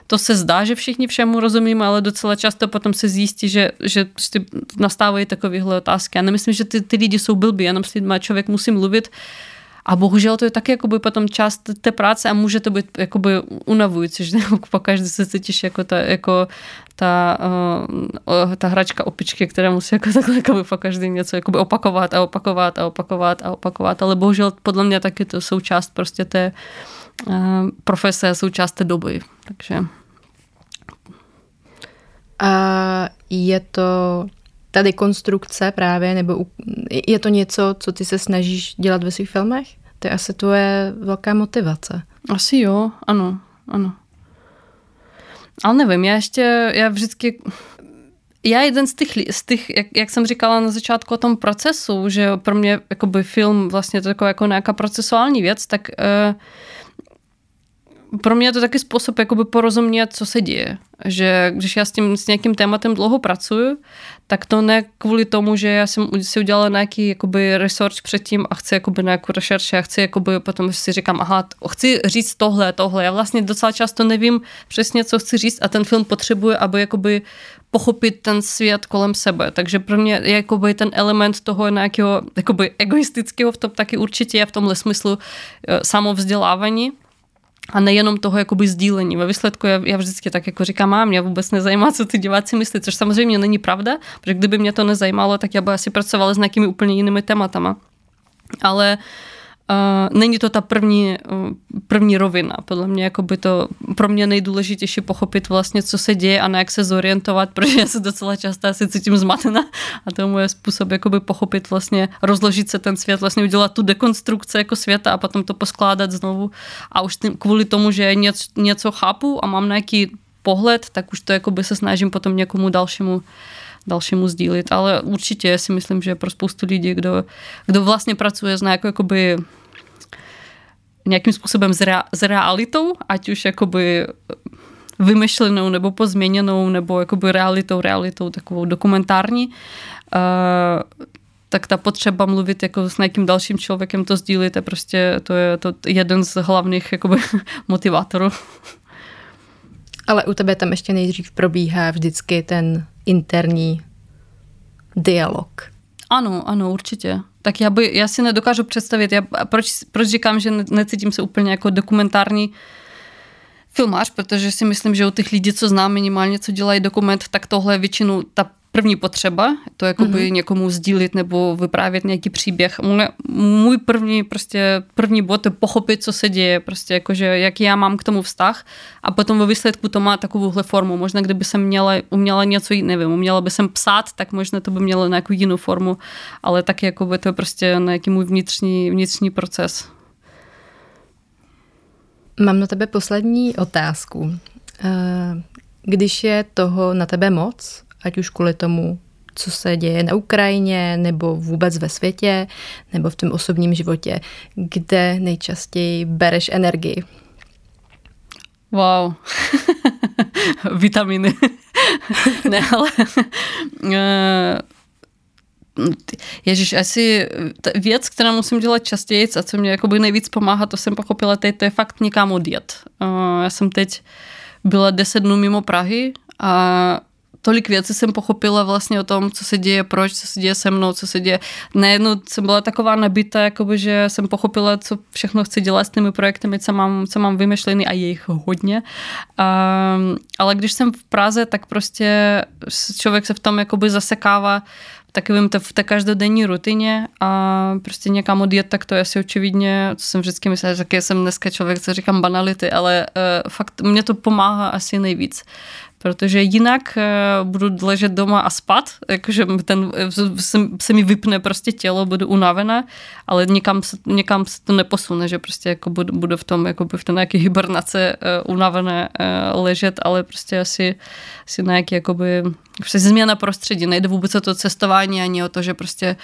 to se zdá, že všichni všemu rozumíme, ale docela často potom se zjistí, že, že prostě nastávají takovéhle otázky. Já nemyslím, že ty, ty lidi jsou blbí, jenom s lidmi člověk musí mluvit a bohužel to je taky jakoby potom část té práce a může to být jakoby unavující, že po každý se cítíš jako ta, jako ta, uh, ta hračka opičky, která musí jako takhle jakoby po každý něco jakoby opakovat a opakovat a opakovat a opakovat, ale bohužel podle mě taky to součást prostě té profese a součást té doby. Takže... A je to tady konstrukce právě, nebo je to něco, co ty se snažíš dělat ve svých filmech? To je asi tvoje velká motivace. Asi jo, ano, ano. Ale nevím, já ještě, já vždycky, já jeden z těch, z těch jak, jak jsem říkala na začátku o tom procesu, že pro mě jakoby film vlastně to jako, jako nějaká procesuální věc, tak uh, pro mě je to taky způsob jakoby porozumět, co se děje. Že když já s tím s nějakým tématem dlouho pracuju, tak to ne kvůli tomu, že já jsem si udělala nějaký jakoby research předtím a chci jakoby nějakou rešerši a chci jakoby potom si říkám, aha, chci říct tohle, tohle. Já vlastně docela často nevím přesně, co chci říct a ten film potřebuje, aby jakoby pochopit ten svět kolem sebe. Takže pro mě je jakoby ten element toho nějakého jakoby egoistického v tom taky určitě je v tomhle smyslu eh, samovzdělávání, a nejenom toho jakoby sdílení. Ve výsledku já, já vždycky tak jako říkám, mám, mě vůbec nezajímá, co ty diváci myslí, což samozřejmě není pravda, protože kdyby mě to nezajímalo, tak já by asi pracovala s nějakými úplně jinými tématama. Ale uh, Uh, není to ta první, uh, první rovina. Podle mě jako by to pro mě nejdůležitější pochopit vlastně, co se děje a na jak se zorientovat, protože já se docela často asi cítím zmatena a to je můj způsob jakoby pochopit vlastně, rozložit se ten svět, vlastně udělat tu dekonstrukci jako světa a potom to poskládat znovu a už tím, kvůli tomu, že něco, něco chápu a mám nějaký pohled, tak už to jakoby se snažím potom někomu dalšímu dalšímu sdílit, ale určitě si myslím, že pro spoustu lidí, kdo, kdo vlastně pracuje s nějakou jakoby nějakým způsobem s, rea, s realitou, ať už jakoby vymyšlenou nebo pozměněnou, nebo jakoby realitou, realitou takovou dokumentární, uh, tak ta potřeba mluvit jako s nějakým dalším člověkem, to sdílit, je prostě to je to jeden z hlavních jakoby, motivátorů. Ale u tebe tam ještě nejdřív probíhá vždycky ten interní dialog. Ano, ano, určitě. Tak já, by, já si nedokážu představit, já, proč, proč říkám, že necítím se úplně jako dokumentární filmář, protože si myslím, že u těch lidí, co znám minimálně, co dělají dokument, tak tohle je většinou ta první potřeba, to jakoby mm-hmm. někomu sdílit nebo vyprávět nějaký příběh. Můj první, prostě první bod je pochopit, co se děje, prostě jakože, jaký já mám k tomu vztah a potom ve výsledku to má takovouhle formu. Možná kdyby jsem měla, uměla něco, nevím, uměla by jsem psát, tak možná to by mělo nějakou jinou formu, ale taky jakoby to je prostě nějaký můj vnitřní, vnitřní proces. Mám na tebe poslední otázku. Eh, když je toho na tebe moc, ať už kvůli tomu, co se děje na Ukrajině, nebo vůbec ve světě, nebo v tom osobním životě, kde nejčastěji bereš energii? Wow. Vitaminy. ne, ale... Eh, Ježíš, asi věc, která musím dělat častěji a co mě jakoby nejvíc pomáhá, to jsem pochopila teď, to je fakt někam odjet. Eh, já jsem teď byla 10 dnů mimo Prahy a tolik věcí jsem pochopila vlastně o tom, co se děje, proč, co se děje se mnou, co se děje. Najednou jsem byla taková nabita, jakoby, že jsem pochopila, co všechno chci dělat s těmi projekty, co mám, co mám vymyšlený a je jich hodně. Um, ale když jsem v Praze, tak prostě člověk se v tom jakoby zasekává takovým to v té každodenní rutině a prostě někam odjet, tak to je asi očividně, co jsem vždycky myslela, že jsem dneska člověk, co říkám banality, ale uh, fakt mě to pomáhá asi nejvíc protože jinak eh, budu ležet doma a spát, jakože ten, se, se mi vypne prostě tělo, budu unavená, ale někam se, někam se to neposune, že prostě jako budu, budu v tom, jako v té nějaké hibernace uh, unavené uh, ležet, ale prostě asi, asi nějaký jakoby, prostě změna prostředí, nejde vůbec o to cestování ani o to, že prostě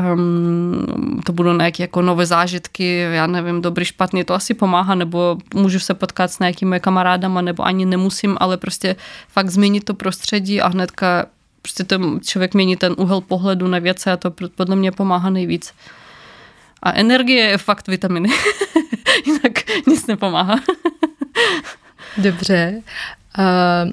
um, to budou nějaké jako nové zážitky, já nevím, dobrý, špatný, to asi pomáhá, nebo můžu se potkat s nějakými kamarádama, nebo ani nemusím, ale prostě fakt změnit to prostředí a hnedka prostě ten člověk mění ten úhel pohledu na věce a to podle mě pomáhá nejvíc. A energie je fakt vitaminy. Jinak nic nepomáhá. Dobře. Uh,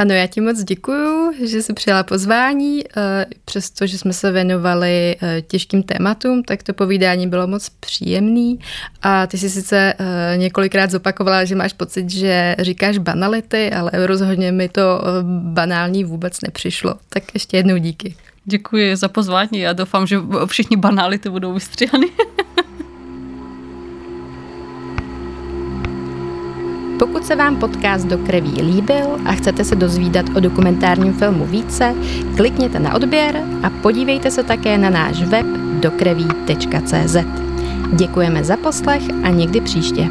ano, já ti moc děkuju, že jsi přijala pozvání. Eh, přesto, že jsme se věnovali eh, těžkým tématům, tak to povídání bylo moc příjemný. A ty jsi sice eh, několikrát zopakovala, že máš pocit, že říkáš banality, ale rozhodně mi to banální vůbec nepřišlo. Tak ještě jednou díky. Děkuji za pozvání. Já doufám, že všichni banality budou vystříhány. Pokud se vám podcast do kreví líbil a chcete se dozvídat o dokumentárním filmu více, klikněte na odběr a podívejte se také na náš web dokreví.cz. Děkujeme za poslech a někdy příště.